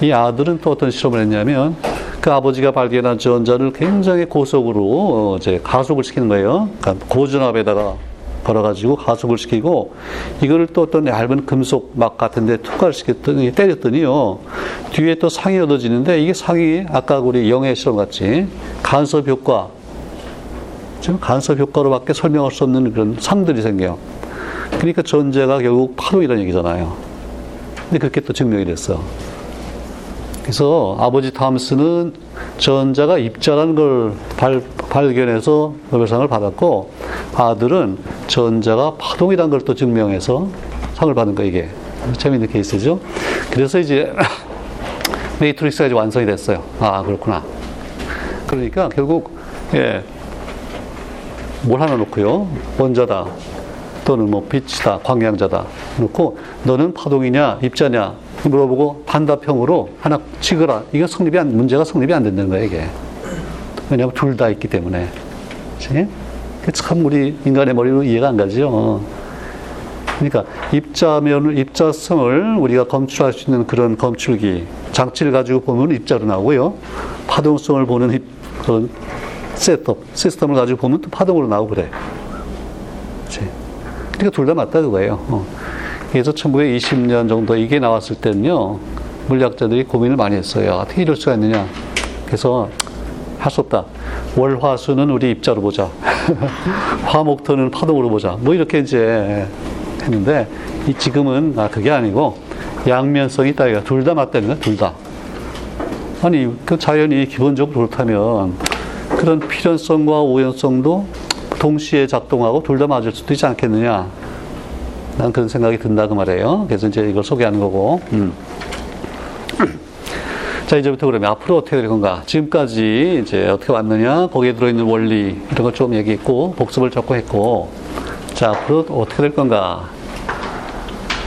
이 아들은 또 어떤 실험을 했냐면 그 아버지가 발견한 전자를 굉장히 고속으로 어, 이제 가속을 시키는 거예요. 그러니까 고전압에다가 걸어가지고 가속을 시키고 이거를 또 어떤 얇은 금속 막 같은데 투과를 시켰더니 때렸더니요 뒤에 또 상이 얻어지는데 이게 상이 아까 우리 영의 실험 같이 간섭 효과 간섭 효과로밖에 설명할 수 없는 그런 상들이 생겨요. 그러니까 전제가 결국 파동이라는 얘기잖아요. 근데 그렇게 또 증명이 됐어. 그래서 아버지 탐스는 전자가 입자라는 걸 발, 발견해서 노벨상을 받았고 아들은 전자가 파동이라는 걸 또 증명해서 상을 받은 거 이게 재밌는 케이스죠. 그래서 이제 <laughs> matrix가 이제 완성이 됐어요. 아 그렇구나. 그러니까 결국 예, 뭘 하나 놓고요. 원자다. 또는 뭐 빛이다. 광량자다. 놓고 너는 파동이냐 입자냐 물어보고 단답형으로 하나 찍어라. 이게 성립이 안, 문제가 성립이 안 된다는 거예요, 이게. 왜냐하면 둘 다 있기 때문에. 그치? 참 우리 인간의 머리로 이해가 안 가죠. 그러니까 입자면 입자성을 우리가 검출할 수 있는 그런 검출기 장치를 가지고 보면 입자로 나오고요. 파동성을 보는 그런 셋업 시스템을 가지고 보면 또 파동으로 나오고 그래. 그치? 그러니까 둘 다 맞다 그거예요. 어. 그래서 1920년 정도 이게 나왔을 때는요, 물리학자들이 고민을 많이 했어요. 어떻게 이럴 수가 있느냐. 그래서 할 수 없다. 월화수는 우리 입자로 보자. <laughs> 화목토는 파동으로 보자. 뭐 이렇게 이제 했는데, 이 지금은 아, 그게 아니고 양면성이 있다. 둘 다 맞다는 거야, 둘 다. 아니, 그 자연이 기본적으로 그렇다면 그런 필연성과 오연성도 동시에 작동하고 둘 다 맞을 수도 있지 않겠느냐. 난 그런 생각이 든다 그 말이에요. 그래서 이제 이걸 소개하는 거고. 음. <clears throat> 자 이제부터 그러면 앞으로 어떻게 될 건가? 지금까지 이제 어떻게 왔느냐? 거기에 들어있는 원리 이런 걸 좀 얘기했고 복습을 적고 했고. 자 앞으로 어떻게 될 건가?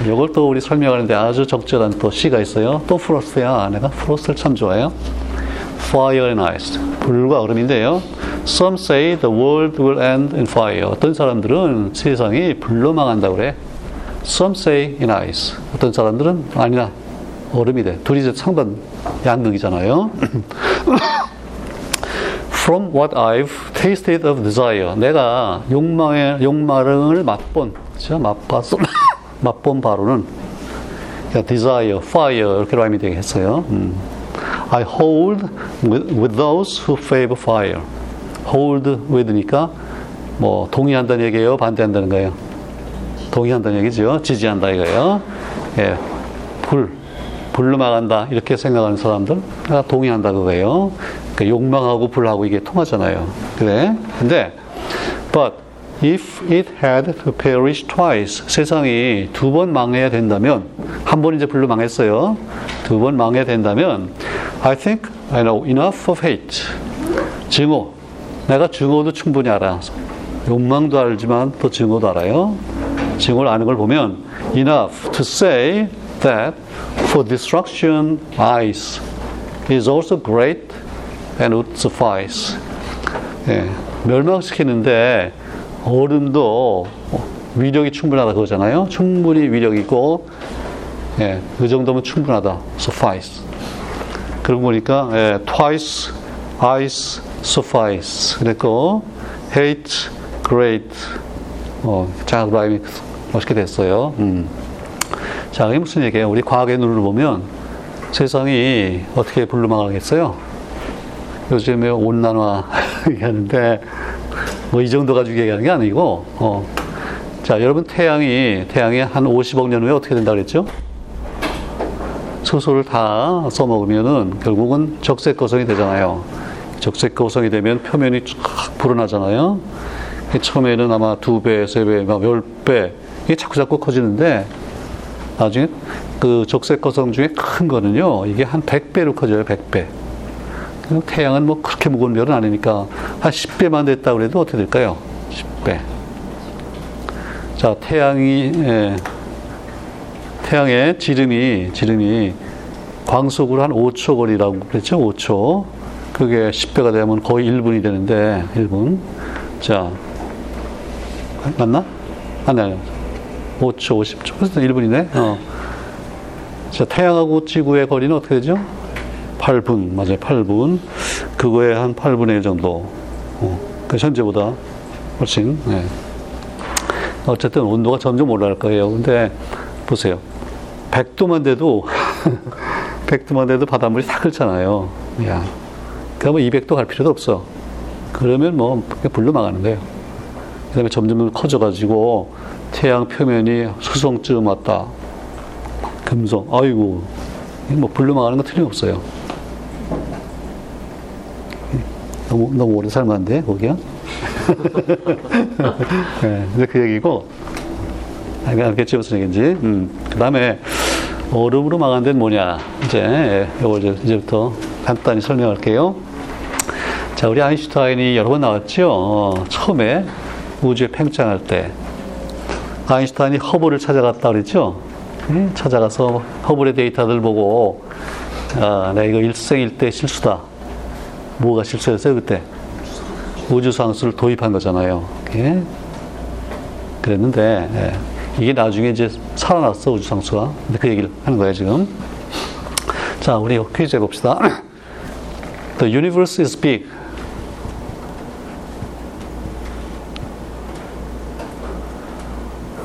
이걸 또 우리 설명하는데 아주 적절한 또 시가 있어요. 또 프로스트야. 내가 프로스트를 참 좋아해요. Fire and Ice. 불과 얼음인데요. Some say the world will end in fire. 어떤 사람들은 세상이 불로 망한다고 그래. Some say in ice. 어떤 사람들은 아니다. 얼음이 돼. 둘이 이제 상반 양극이잖아요. <coughs> From what I've tasted of desire. 내가 욕망의 욕망을 맛본, 그렇죠? 맛봤어. <laughs> 맛본 바로는 그러니까 desire, fire 이렇게 라임이 되겠어요. 음. I hold with, with those who favor fire. hold with니까 뭐 동의한다는 얘기예요, 반대한다는 거예요. 동의한다는 얘기죠. 지지한다 이거예요. 예, 불, 불로 막한다 이렇게 생각하는 사람들 동의한다 그거예요. 그러니까 욕망하고 불하고 이게 통하잖아요. 그래? 근데 but if it had to perish twice 세상이 두 번 망해야 된다면 한 번 이제 불로 망했어요. 두 번 망해야 된다면 I think I know enough of hate. 증오. 내가 증오도 충분히 알아. 욕망도 알지만 또 증오도 알아요. 증오를 아는 걸 보면 enough to say that for destruction ice is also great and would suffice. 예, 멸망시키는데 얼음도 위력이 충분하다 그거잖아요. 충분히 위력 있고 예, 그 정도면 충분하다. suffice. 그러고 보니까 예, twice ice suffice 그랬고 hate great 어, 자 라임이 멋있게 됐어요. 음. 자, 이게 무슨 얘기예요? 우리 과학의 눈으로 보면 세상이 어떻게 불루망하겠어요? 요즘에 온난화 <laughs> 얘기하는데 뭐 이 정도 가지고 얘기하는 게 아니고 어. 자, 여러분 태양이 태양이 한 50억 년 후에 어떻게 된다 그랬죠? 수소를 다 써먹으면은 결국은 적색 거성이 되잖아요. 적색 거성이 되면 표면이 쫙 불어나잖아요. 처음에는 아마 두 배, 세 배, 열 배, 이게 자꾸 자꾸 커지는데, 나중에 그 적색 거성 중에 큰 거는요, 이게 한 100배로 커져요, 100배. 태양은 뭐 그렇게 무거운 별은 아니니까, 한 10배만 됐다 그래도 어떻게 될까요? 10배. 자, 태양이, 예, 태양의 지름이, 지름이 광속으로 한 5초 거리라고 그랬죠, 5초. 그게 10배가 되면 거의 1분이 되는데, 1분. 자, 맞나? 아니, 아니. 5초, 50초. 그래서 1분이네. 어. 자, 태양하고 지구의 거리는 어떻게 되죠? 8분. 맞아요. 8분. 그거에 한 8분의 1 정도. 어. 그 현재보다 훨씬, 네. 어쨌든 온도가 점점 올라갈 거예요. 근데 보세요. 100도만 돼도, <laughs> 100도만 돼도 바닷물이 다 끓잖아요. 야. 그러면 200도 갈 필요도 없어. 그러면 뭐, 불로 막하는 거예요. 그 다음에 점점 커져가지고 태양 표면이 수성쯤 왔다. 금속, 아이고. 뭐 불로 망하는 거 틀림없어요. 너무, 너무 오래 삶았는데, 거기야? <laughs> 네, 그 얘기고, 알겠지 무슨 얘기인지. 음, 그 다음에 얼음으로 망한 데는 뭐냐. 이제, 이걸 이제부터 간단히 설명할게요. 자, 우리 아인슈타인이 여러 번 나왔죠. 어, 처음에 우주에 팽창할 때. 아인슈타인이 허블을 찾아갔다 그랬죠. 네? 찾아가서 허블의 데이터들 보고, 아, 내가 이거 일생일대 실수다. 뭐가 실수였어요, 그때? 우주상수를 도입한 거잖아요. 예? 그랬는데, 예. 이게 나중에 이제 살아났어, 우주상수가. 근데 그 얘기를 하는 거예요, 지금. 자, 우리 퀴즈 해봅시다. <clears throat> The universe is big.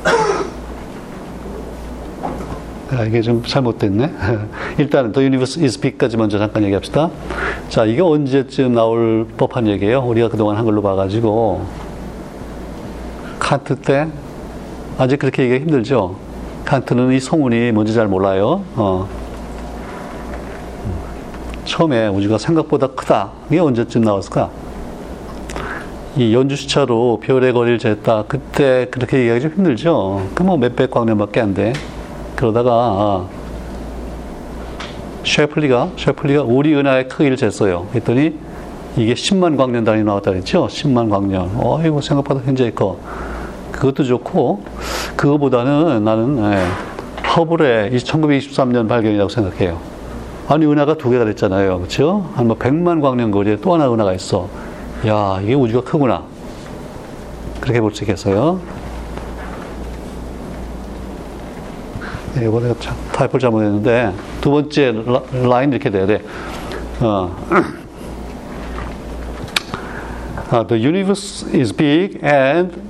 <clears throat> 아, 이게 좀 잘못됐네. <laughs> 일단은 The Universe is Big까지 먼저 잠깐 얘기합시다. 자, 이게 언제쯤 나올 법한 얘기예요? 우리가 그동안 한 걸로 봐가지고 칸트 때 아직 그렇게 얘기가 힘들죠. 칸트는 이 소문이 뭔지 잘 몰라요. 어. 처음에 우주가 생각보다 크다. 이게 언제쯤 나왔을까? 이 연주시차로 별의 거리를 쟀다. 그때 그렇게 얘기하기 좀 힘들죠. 그 뭐 몇백 광년밖에 안 돼. 그러다가 셰플리가 셰플리가 우리 은하의 크기를 쟀어요. 그랬더니 이게 10만 광년 단위 나왔다 그랬죠. 10만 광년. 어이고 생각보다 굉장히 커. 그것도 좋고 그거보다는 나는 예, 허블의 1923년 발견이라고 생각해요. 아니 은하가 두 개가 됐잖아요. 그렇죠? 한뭐 100만 광년 거리에 또 하나 은하가 있어. 야, 이게 우주가 크구나. 그렇게 볼 수 있겠어요. 네, 이거 내가 타이프를 잘못했는데 두 번째 라, 인 이렇게 돼야 돼. 어. Uh, <clears throat> the universe is big and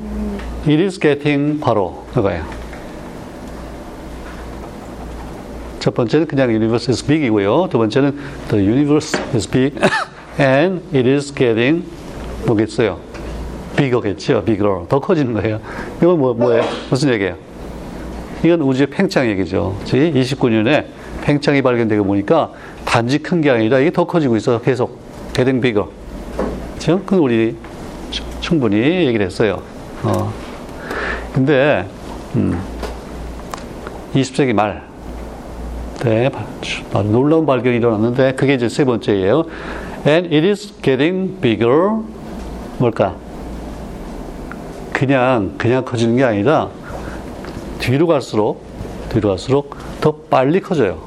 it is getting 바로 그거예요. 첫 번째는 그냥 universe is big이고요. 두 번째는 the universe is big <coughs> and it is getting 뭐겠어요? bigger겠죠. bigger. 더 커지는 거예요. 이건 뭐, 뭐예요? 무슨 얘기예요? 이건 우주의 팽창 얘기죠. 즉 29년에 팽창이 발견되고 보니까 단지 큰 게 아니라 이게 더 커지고 있어 계속 getting bigger. 그건 우리 충분히 얘기를 했어요. 어. 근데 음, 20세기 말 네, 아주 놀라운 발견이 일어났는데 그게 이제 세 번째예요. And it is getting bigger. 뭘까? 그냥 그냥 커지는 게 아니라 뒤로 갈수록 뒤로 갈수록 더 빨리 커져요.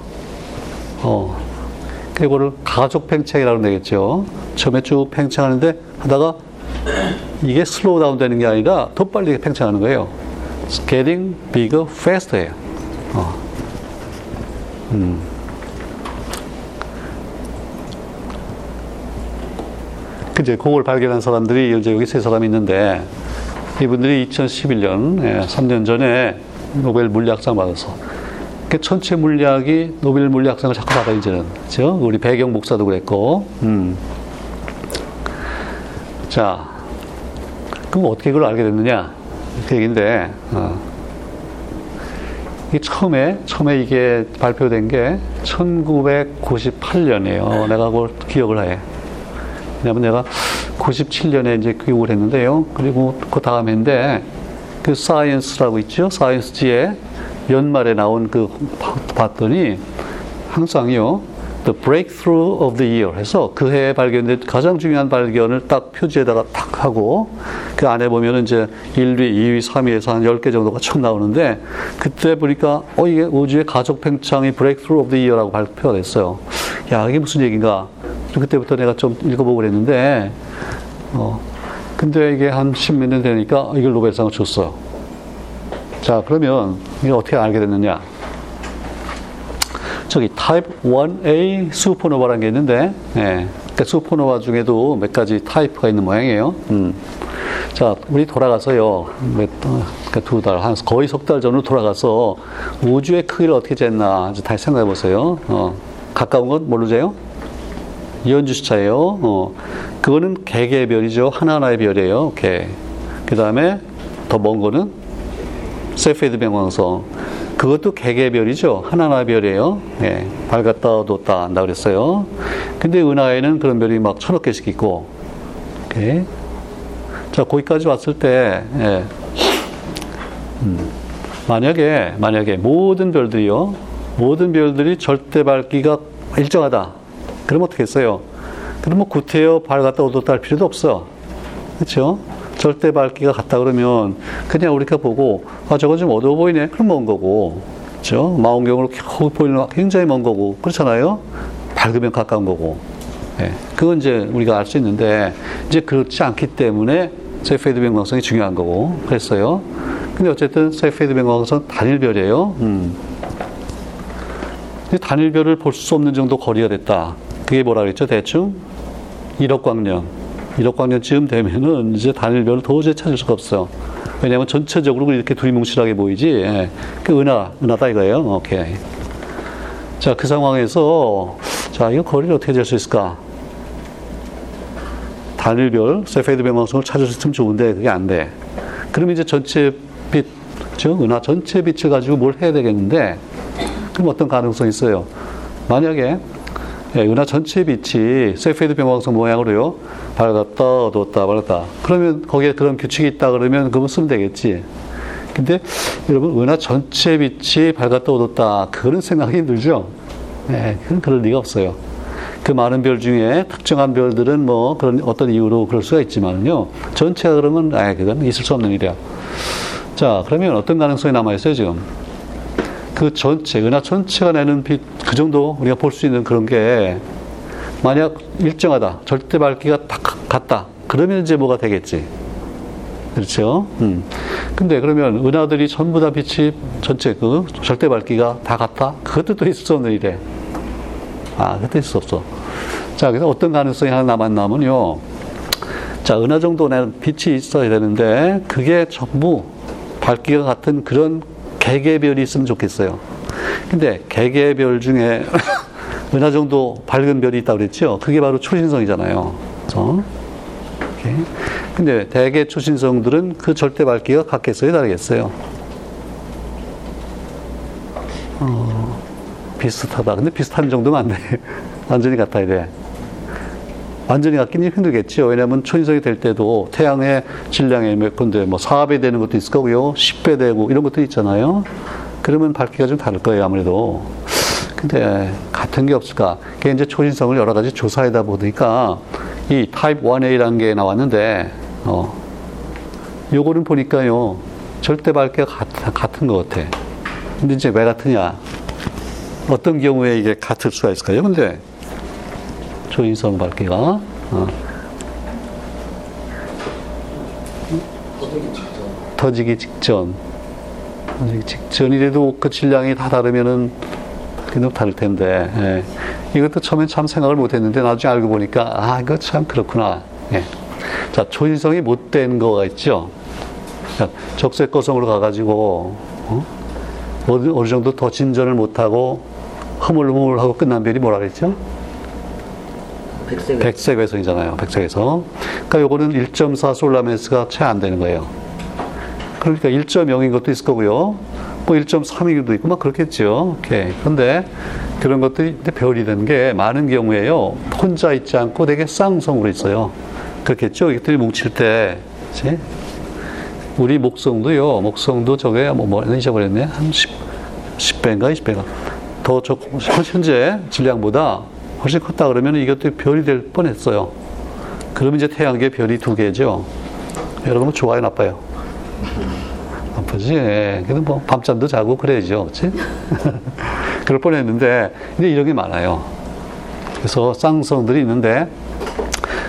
어. 그거를 가속 팽창이라고 되겠죠. 처음에 쭉 팽창하는데 하다가 이게 slow down 되는 게 아니라 더 빨리 팽창하는 거예요. Getting bigger faster예요. 어. 음. 이제 그걸 발견한 사람들이 이제 여기 세 사람이 있는데 이분들이 2011년 3년 전에 노벨 물리학상 받아서 그 천체 물리학이 노벨 물리학상을 자꾸 받아 이제는 그렇죠? 우리 배경 목사도 그랬고 음. 자 그럼 어떻게 그걸 알게 됐느냐 그 얘기인데 어. 이게 처음에 처음에 이게 발표된 게 1998년이에요 내가 그걸 기억을 해 왜냐면 내가 97년에 이제 교육을 했는데요 그리고 그 다음인데 그 사이언스라고 있죠. 사이언스지에 연말에 나온 그 봤더니 항상요. The Breakthrough of the Year 해서 그 해에 발견된 가장 중요한 발견을 딱 표지에다가 딱 하고 그 안에 보면 이제 1위, 2위, 3위에서 한 10개 정도가 쭉 나오는데 그때 보니까 어 이게 우주의 가족 팽창이 Breakthrough of the Year라고 발표가 됐어요. 야 이게 무슨 얘기인가? 그때부터 내가 좀 읽어보고 그랬는데 어 근데 이게 한 십몇 년 되니까 이걸 노벨상을 줬어요. 자, 그러면 이게 어떻게 알게 됐느냐? 저기 타입 1A 슈퍼노바라는 게 있는데, 예. 그러니까 supernova 중에도 몇 가지 type가 있는 모양이에요. 음. 자, 우리 돌아가서요. 몇, 그러니까 두 달, 한 거의 석 달 전으로 돌아가서 우주의 크기를 어떻게 쟀나 다시 생각해 보세요. 어. 가까운 건 뭘로 재요? 연주시차예요. 어. 그거는 개개의 별이죠. 하나하나의 별이에요. 오케이. 그 다음에 더 먼 거는 세페이드 명왕성. 그것도 개개의 별이죠. 하나하나의 별이에요. 예. 밝았다 어둡다 한다 그랬어요. 근데 은하에는 그런 별이 막 천억 개씩 있고. 오케이. 자, 거기까지 왔을 때, 예. 음, 만약에, 만약에 모든 별들이요, 모든 별들이 절대 밝기가 일정하다. 그럼 어떻게 했어요? 뭐 구태여 밝았다 어둡다 할 필요도 없어. 그렇죠? 절대 밝기가 같다 그러면 그냥 우리가 보고 아 저건 좀 어두워 보이네. 그럼 먼 거고. 그렇죠? 망원경으로 겨우 보이는 굉장히 먼 거고. 그렇잖아요? 밝으면 가까운 거고. 예. 그건 이제 우리가 알 수 있는데 이제 그렇지 않기 때문에 세페이드 변광성이 중요한 거고. 그랬어요. 근데 어쨌든 세페이드 변광성 단일별이에요. 음. 단일별을 볼 수 없는 정도 거리가 됐다. 그게 뭐라 그랬죠? 대충 1억 광년. 1억 광년쯤 되면은 이제 단일별을 도저히 찾을 수가 없어요. 왜냐하면 전체적으로 이렇게 두리뭉실하게 보이지. 예. 그 은하, 은하다 이거예요. 오케이. 자, 그 상황에서 자, 이거 거리를 어떻게 잴 수 있을까? 단일별, 세페이드 변광성을 찾을 수 있으면 좋은데 그게 안 돼. 그러면 이제 전체 빛, 즉 은하 전체 빛을 가지고 뭘 해야 되겠는데 그럼 어떤 가능성이 있어요? 만약에 예, 은하 전체 빛이 세페이드 변광성 모양으로요. 밝았다 어두웠다 밝았다. 그러면 거기에 그런 규칙이 있다 그러면 그거 쓰면 되겠지. 근데 여러분 은하 전체 빛이 밝았다 어두웠다. 그거는 생각하기 힘들죠? 네, 그건 그럴 리가 없어요. 그 많은 별 중에 특정한 별들은 뭐 그런 어떤 이유로 그럴 수가 있지만요. 전체가 그러면 아 그건 있을 수 없는 일이야. 자 그러면 어떤 가능성이 남아있어요 지금 그 전체, 은하 전체가 내는 빛, 그 정도 우리가 볼 수 있는 그런 게 만약 일정하다, 절대 밝기가 다 같다. 그러면 이제 뭐가 되겠지. 그렇죠? 음. 근데 그러면 은하들이 전부 다 빛이 전체 그 절대 밝기가 다 같다? 그것도 또 있을 수 없는 일에. 아, 그것도 있을 수 없어. 자, 그래서 어떤 가능성이 하나 남았나면요. 자, 은하 정도 내는 빛이 있어야 되는데, 그게 전부 밝기가 같은 그런 개개별이 있으면 좋겠어요. 근데 개개별 중에 <laughs> 은하 정도 밝은 별이 있다고 그랬죠? 그게 바로 초신성이잖아요. 그래서 근데 대개 초신성들은 그 절대 밝기가 같겠어요? 다르겠어요? 어, 비슷하다. 근데 비슷한 정도면 안 돼. <laughs> 완전히 같아야 돼. 완전히 같기는 힘들겠죠. 왜냐하면 초인성이 될 때도 태양의 질량이 몇 건데 뭐 4배 되는 것도 있을 거고요. 10배 되고 이런 것도 있잖아요. 그러면 밝기가 좀 다를 거예요. 아무래도. 근데 같은 게 없을까? 그게 이제 초신성을 여러 가지 조사하다 보니까 이 타입 1A라는 게 나왔는데, 어, 요거는 보니까요. 절대 밝기가 같, 같은 것 같아. 근데 이제 왜 같으냐? 어떤 경우에 이게 같을 수가 있을까요? 근데 초인성 밝기가 어. 터지기 직전 터지기 직전이라도 그 질량이 다 다르면은 그게 다를 텐데 예. 이것도 처음엔 참 생각을 못 했는데 나중에 알고 보니까 아 이거 참 그렇구나 예. 자 초인성이 못된 거가 있죠 적색거성으로 가가지고 어? 어느 정도 더 진전을 못하고 흐물흐물하고 끝난 별이 뭐라 그랬죠? 백색 백색 외성이잖아요. 백색에서. 그러니까 요거는 1.4 솔라멘스가 채 안 되는 거예요. 그러니까 1.0인 것도 있을 거고요. 뭐 1.3인 것도 있고 막 그렇겠죠. 오케이. 그런데 그런 것들이 별이 되는 게 많은 경우에요. 혼자 있지 않고 되게 쌍성으로 있어요. 그렇겠죠. 이것들이 뭉칠 때, 그치? 우리 목성도요. 목성도 저게 뭐, 뭐 잊어버렸네. 한 10, 10배인가 20배가. 더 저, 현재 질량보다 훨씬 컸다 그러면 이것도 별이 될 뻔했어요. 그러면 이제 태양계 별이 두 개죠. 여러분 좋아요, 나빠요? <laughs> 나쁘지. 예. 그래도 뭐 밤잠도 자고 그래야죠, 그렇지? <laughs> 그럴 뻔했는데 근데 이런 게 많아요. 그래서 쌍성들이 있는데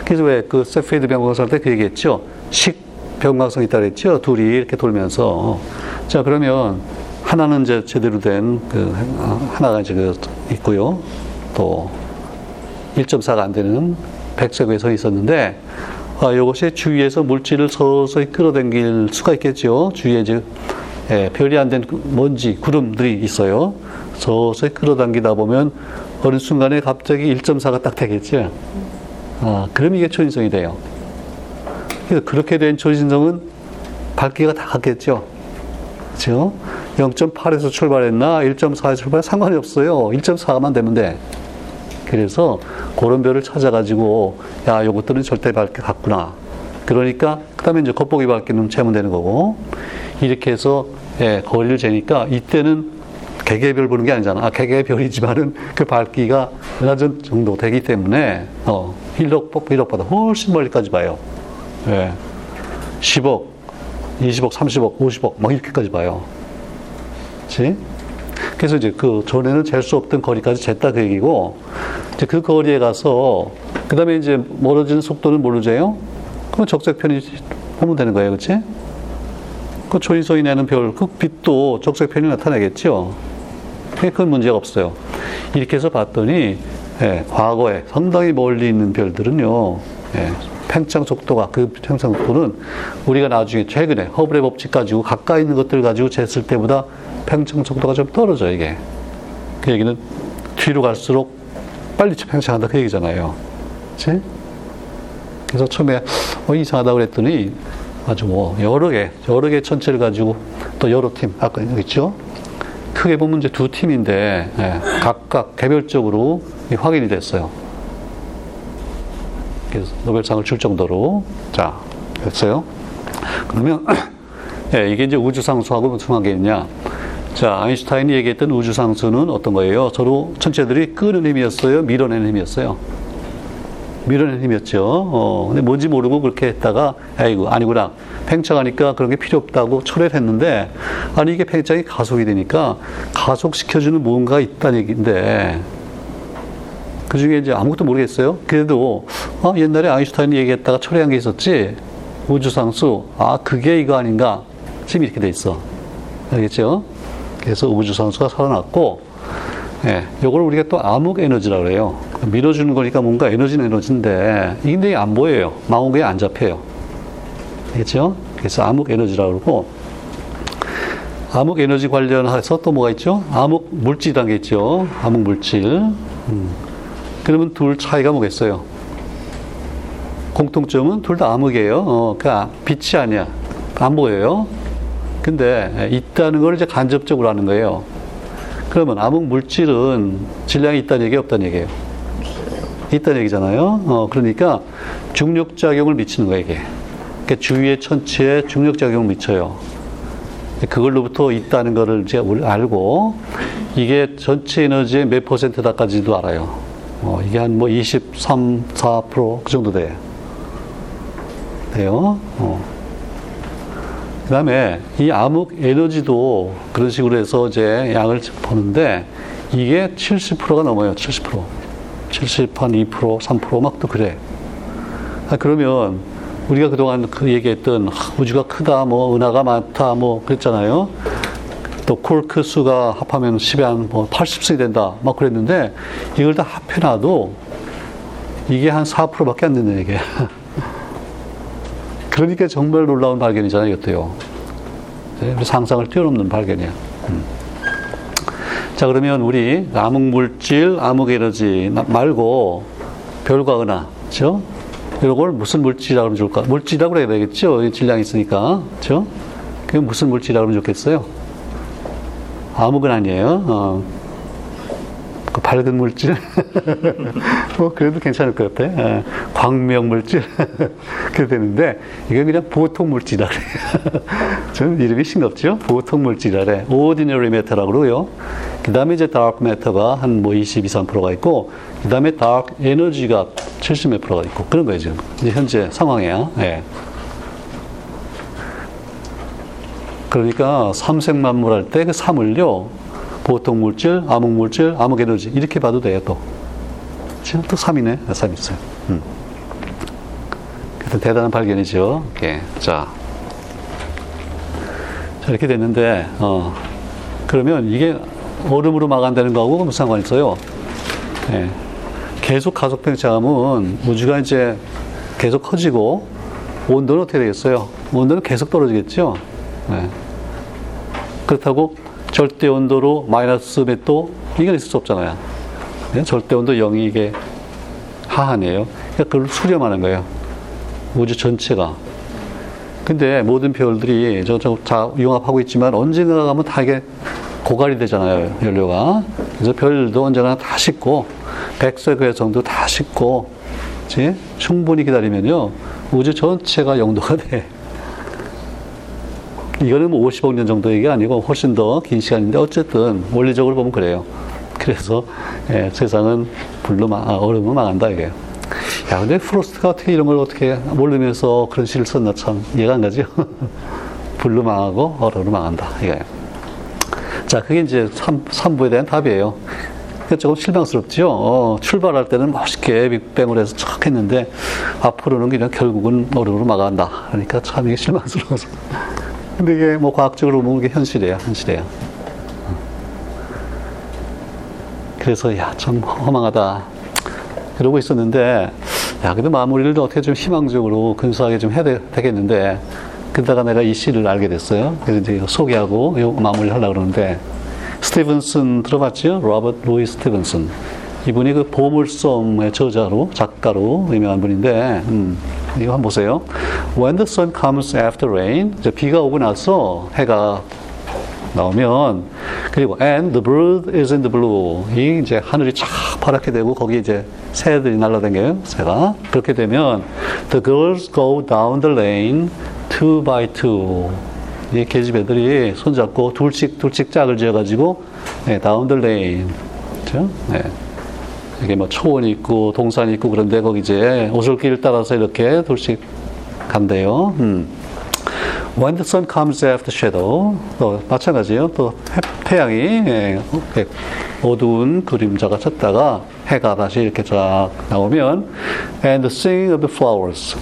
그래서 왜 그 세페이드 변광성 할 때 그 얘기했죠. 식 변광성이 있다 그랬죠. 둘이 이렇게 돌면서 자 그러면 하나는 이제 제대로 된 그 하나가 이제 그 있고요. 또 1.4가 안 되는 백색에 서 있었는데 아, 이것이 주위에서 물질을 서서히 끌어당길 수가 있겠죠. 주위에 이제 예, 별이 안 된 먼지, 구름들이 있어요. 서서히 끌어당기다 보면 어느 순간에 갑자기 1.4가 딱 되겠죠. 아, 그럼 이게 초인성이 돼요. 그래서 그렇게 된 초인성은 밝기가 다 같겠죠. 그렇죠? 0.8에서 출발했나 1.4에서 출발 상관이 없어요. 1.4만 되면 돼. 그래서 그런 별을 찾아가지고 야 요것들은 절대 밝게 같구나. 그러니까 그 다음에 이제 겉보기 밝기는 재면 되는 거고. 이렇게 해서, 예, 거리를 재니까 이때는 개개별 보는 게 아니잖아. 아, 개개별이지만은 그 밝기가 은하전 정도 되기 때문에, 어, 1억, 1억보다 훨씬 멀리까지 봐요. 예. 10억, 20억, 30억, 50억, 막 이렇게까지 봐요. 그치? 그래서 이제 그 전에는 잴 수 없던 거리까지 쟀다 그 얘기고, 이제 그 거리에 가서, 그 다음에 이제 멀어지는 속도는 뭘로 재요? 그럼 적색편이 보면 되는 거예요. 그치? 그 초인성이 내는 별, 그 빛도 적색편이 나타내겠죠? 그건 문제가 없어요. 이렇게 해서 봤더니, 예, 과거에 상당히 멀리 있는 별들은요, 예, 팽창 속도가, 그 팽창 속도는 우리가 나중에 최근에 허블의 법칙 가지고 가까이 있는 것들 가지고 쟀을 때보다 팽창 속도가 좀 떨어져, 이게. 그 얘기는 뒤로 갈수록 빨리 팽창한다, 그 얘기잖아요. 그치? 그래서 처음에, 어, 이상하다 그랬더니 아주 뭐, 여러 개, 여러 개 천체를 가지고 또 여러 팀, 아까 있죠? 크게 보면 이제 두 팀인데, 예, 각각 개별적으로 확인이 됐어요. 그래서 노벨상을 줄 정도로. 자, 됐어요? 그러면, <clears throat> 예, 이게 이제 우주상수하고 무슨 관계있냐. 자, 아인슈타인이 얘기했던 우주 상수는 어떤 거예요? 서로 천체들이 끄는 힘이었어요? 밀어내는 힘이었어요? 밀어내는 힘이었죠. 어, 근데 뭔지 모르고 그렇게 했다가, 아이고, 아니구나. 팽창하니까 그런 게 필요 없다고 철회를 했는데, 아니, 이게 팽창이 가속이 되니까 가속시켜주는 뭔가가 있다는 얘기인데, 그 중에 이제 아무것도 모르겠어요. 그래도, 어, 옛날에 아인슈타인이 얘기했다가 철회한 게 있었지. 우주상수, 아, 그게 이거 아닌가. 지금 이렇게 돼 있어. 알겠죠? 그래서 우주상수가 살아났고, 예, 요걸 우리가 또 암흑 에너지라고 그래요. 밀어주는 거니까 뭔가 에너지는 에너지인데, 근데 안 보여요. 망원경에 안 잡혀요. 알겠죠? 그래서 암흑 에너지라고 그러고, 암흑 에너지 관련해서 또 뭐가 있죠? 암흑 물질이라는 게 있죠. 암흑 물질. 음. 그러면 둘 차이가 뭐겠어요? 공통점은 둘 다 암흑이에요. 어, 그러니까 빛이 아니야. 안 보여요. 근데 있다는 걸 이제 간접적으로 하는 거예요. 그러면 암흑 물질은 질량이 있다는 얘기 없다는 얘기예요. 있다는 얘기잖아요. 어, 그러니까 중력 작용을 미치는 거예요, 이게. 그러니까 주위의 천체에 중력 작용을 미쳐요. 그걸로부터 있다는 거를 이제 알고 이게 전체 에너지의 몇 퍼센트다까지도 알아요. 어, 이게 한 뭐 23, 4%그 정도 돼요. 돼요. 어. 그 다음에 이 암흑 에너지도 그런 식으로 해서 이제 양을 보는데 이게 70%가 넘어요. 70%. 70, 한 2%, 3%막 또 그래. 아, 그러면 우리가 그동안 그 얘기했던 우주가 크다, 뭐 은하가 많다, 뭐 그랬잖아요. 또 콜크 수가 합하면 10에 한뭐 80승이 된다, 막 그랬는데 이걸 다 합해놔도 이게 한 4%밖에 안 된다 이게. <laughs> 그러니까 정말 놀라운 발견이잖아요, 이것도요. 네, 상상을 뛰어넘는 발견이야. 음. 자, 그러면 우리 암흑 물질, 암흑 에너지 말고 별과 은하, 그죠? 이걸 무슨 물질이라고 하면 좋을까? 물질이라고 그래야 되겠죠? 질량이 있으니까. 그죠? 그게 무슨 물질이라고 하면 좋겠어요? 암흑은 아니에요. 어. 그 밝은 물질? <laughs> 뭐, 그래도 괜찮을 것 같아. 예. 광명 물질? <laughs> 그래 되는데, 이건 그냥 보통 물질이라 그래요. <laughs> 좀 이름이 싱겁죠? 보통 물질이라 그래. ordinary matter라고 그러고요. 그 다음에 이제 dark matter가 한 뭐 22, 3%가 있고, 그 다음에 dark energy가 70몇 프로가 있고, 그런 거예요, 지금. 현재 상황이야. 예. 그러니까 삼색 만물 할 때 그 삼을요, 보통 물질, 암흑 물질, 암흑 에너지 이렇게 봐도 돼요 또. 지금 또 3이네, 3 있어요. 음. 대단한 발견이죠. 예. 자, 자 이렇게 됐는데 어, 그러면 이게 얼음으로 막아낸다는 거하고 무슨 상관이 있어요? 예. 계속 가속 팽창하면 우주가 이제 계속 커지고 온도는 어떻게 되겠어요? 온도는 계속 떨어지겠죠. 예. 그렇다고 절대 온도로 마이너스 몇 도? 이건 있을 수 없잖아요. 네? 절대 온도 0이 이게 하한이에요. 그러니까 그걸 수렴하는 거예요. 우주 전체가. 근데 모든 별들이 저, 저, 자, 융합하고 있지만 언젠가 가면 다 이게 고갈이 되잖아요. 연료가. 그래서 별도 언젠가 다 식고, 백색 외성도 다 식고, 그치? 충분히 기다리면요. 우주 전체가 영도가 돼. 이거는 뭐 50억 년 정도 얘기 아니고 훨씬 더 긴 시간인데 어쨌든 원리적으로 보면 그래요. 그래서 예, 세상은 불로 마, 아, 얼음으로 망한다 이게. 야 근데 프로스트가 어떻게 이런 걸 어떻게 모르면서 그런 시를 썼나 참 이해가 안 가죠. <laughs> 불로 망하고 얼음으로 망한다 이게. 자 그게 이제 3, 3부에 대한 답이에요. 그러니까 조금 실망스럽죠. 어, 출발할 때는 멋있게 빅뱅을 해서 촥 했는데 앞으로는 그냥 결국은 얼음으로 망한다. 그러니까 참 이게 실망스러워서. 근데 이게 뭐 과학적으로 보면 이게 현실이에요, 현실이에요. 그래서 야, 참 허망하다. 그러고 있었는데, 야, 근데 마무리를 어떻게 좀 희망적으로 근소하게 좀 해야 되, 겠는데 그러다가 내가 이 시를 알게 됐어요. 그래서 이제 소개하고 요 마무리를 하려고 그러는데, 스티븐슨 들어봤죠? 로버트 루이 스티븐슨. 이분이 그 보물섬의 저자로, 작가로 유명한 분인데, 음, 이거 한번 보세요. When the sun comes after rain, 이제 비가 오고 나서 해가 나오면, 그리고 and the bird is in the blue. 이 이제 하늘이 쫙 파랗게 되고, 거기 이제 새들이 날아다녀요, 새가. 그렇게 되면, the girls go down the lane two by two. 이 계집 애들이 손잡고 둘씩, 둘씩 짝을 지어가지고, 네, down the lane. 그죠? 네. 이게 뭐 초원이 있고 동산이 있고 그런데 거기 이제 오솔길 따라서 이렇게 둘씩 간대요. 음. When the sun comes after shadow, 또 마찬가지예요. 또 태 양이 예, 어두운 그림자가 쳤다가 해가 다시 이렇게 쫙 나오면 and the singing of the flowers.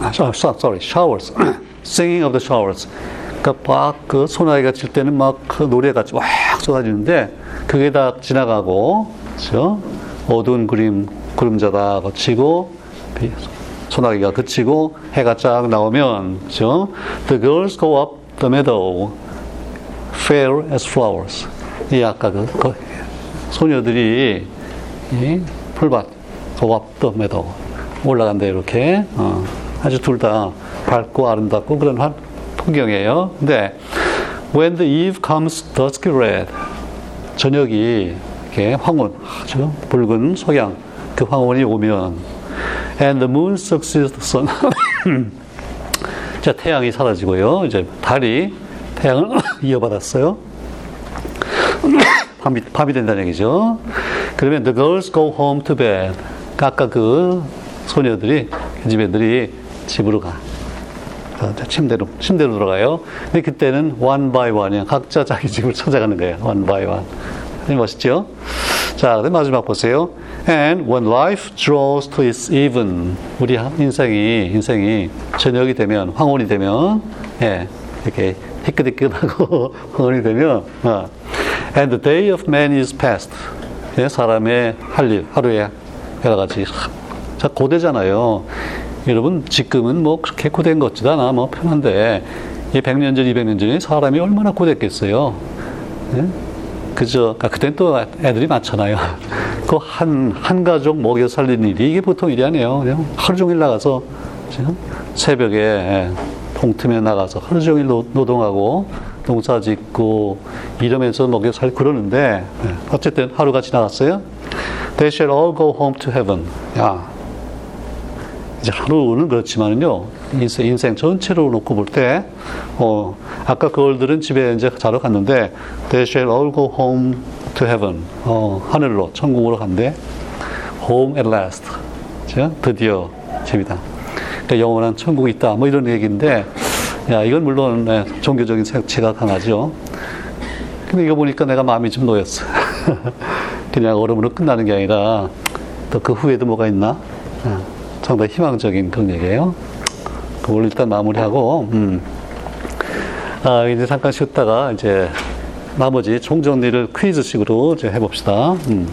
<clears throat> sorry, showers. <clears throat> singing of the showers. 그러니까 막 그 소나기가 칠 때는 막 그 노래가 왁 쏟아지는데 그게 다 지나가고 그렇죠? 어두운 그림 그림자다 거치고 소나기가 그치고 해가 쫙 나오면 그렇죠? The girls go up the meadow fair as flowers. 이 아까 그, 그 소녀들이 이 풀밭 go up the meadow 올라간다 이렇게 어, 아주 둘 다 밝고 아름답고 그런 환, 풍경이에요. 근데 when the eve comes dusky red 저녁이 이렇게 황혼 아주 붉은 석양 그 황혼이 오면 and the moon succeeds the sun <laughs> 자 태양이 사라지고요. 이제 달이 태양을 <laughs> 이어받았어요. <coughs> 밤이, 밤이 된다는 얘기죠. 그러면 the girls go home to bed. 아까 그 소녀들이, 그 집애들이 집으로 가. 침대로, 침대로 들어가요. 근데 그때는 one by one이야. 각자 자기 집을 찾아가는 거예요. one by one. 멋있죠? 자, 마지막 보세요. And when life draws to its even, 우리 인생이, 인생이 저녁이 되면, 황혼이 되면, 예, 이렇게 희끗희끗하고 <laughs> 황혼이 되면, 어, and the day of man is past. 예, 사람의 할 일, 하루에 여러 가지. 자, 고대잖아요. 여러분, 지금은 뭐 그렇게 고된 것 같지도 않아. 뭐 편한데, 이 100년 전, 200년 전에 사람이 얼마나 고됐겠어요. 예? 그저, 아, 그땐 또 애들이 많잖아요. <laughs> 그 한, 한 가족 먹여 살리는 일이 이게 보통 일이 아니에요. 그냥 하루 종일 나가서, 새벽에 동틈에 나가서 하루 종일 노, 노동하고, 농사 짓고, 이러면서 먹여 살 그러는데, 예, 어쨌든 하루가 지나갔어요. They shall all go home to heaven. 야, 이제 하루는 그렇지만은요, 인생, 인생 전체로 놓고 볼 때, 어, 아까 그걸들은 집에 이제 자러 갔는데, they shall all go home to heaven. 어, 하늘로, 천국으로 간대. home at last. 자, 드디어 집이다. 그러니까 영원한 천국이 있다. 뭐 이런 얘기인데, 야, 이건 물론 네, 종교적인 색채가 강하죠. 근데 이거 보니까 내가 마음이 좀 놓였어. <laughs> 그냥 얼음으로 끝나는 게 아니라, 또 그 후에도 뭐가 있나? 어. 상당히 희망적인 얘기예요. 그걸 일단 마무리하고, 음. 아, 이제 잠깐 쉬었다가 이제 나머지 총정리를 퀴즈식으로 이제 해봅시다. 음.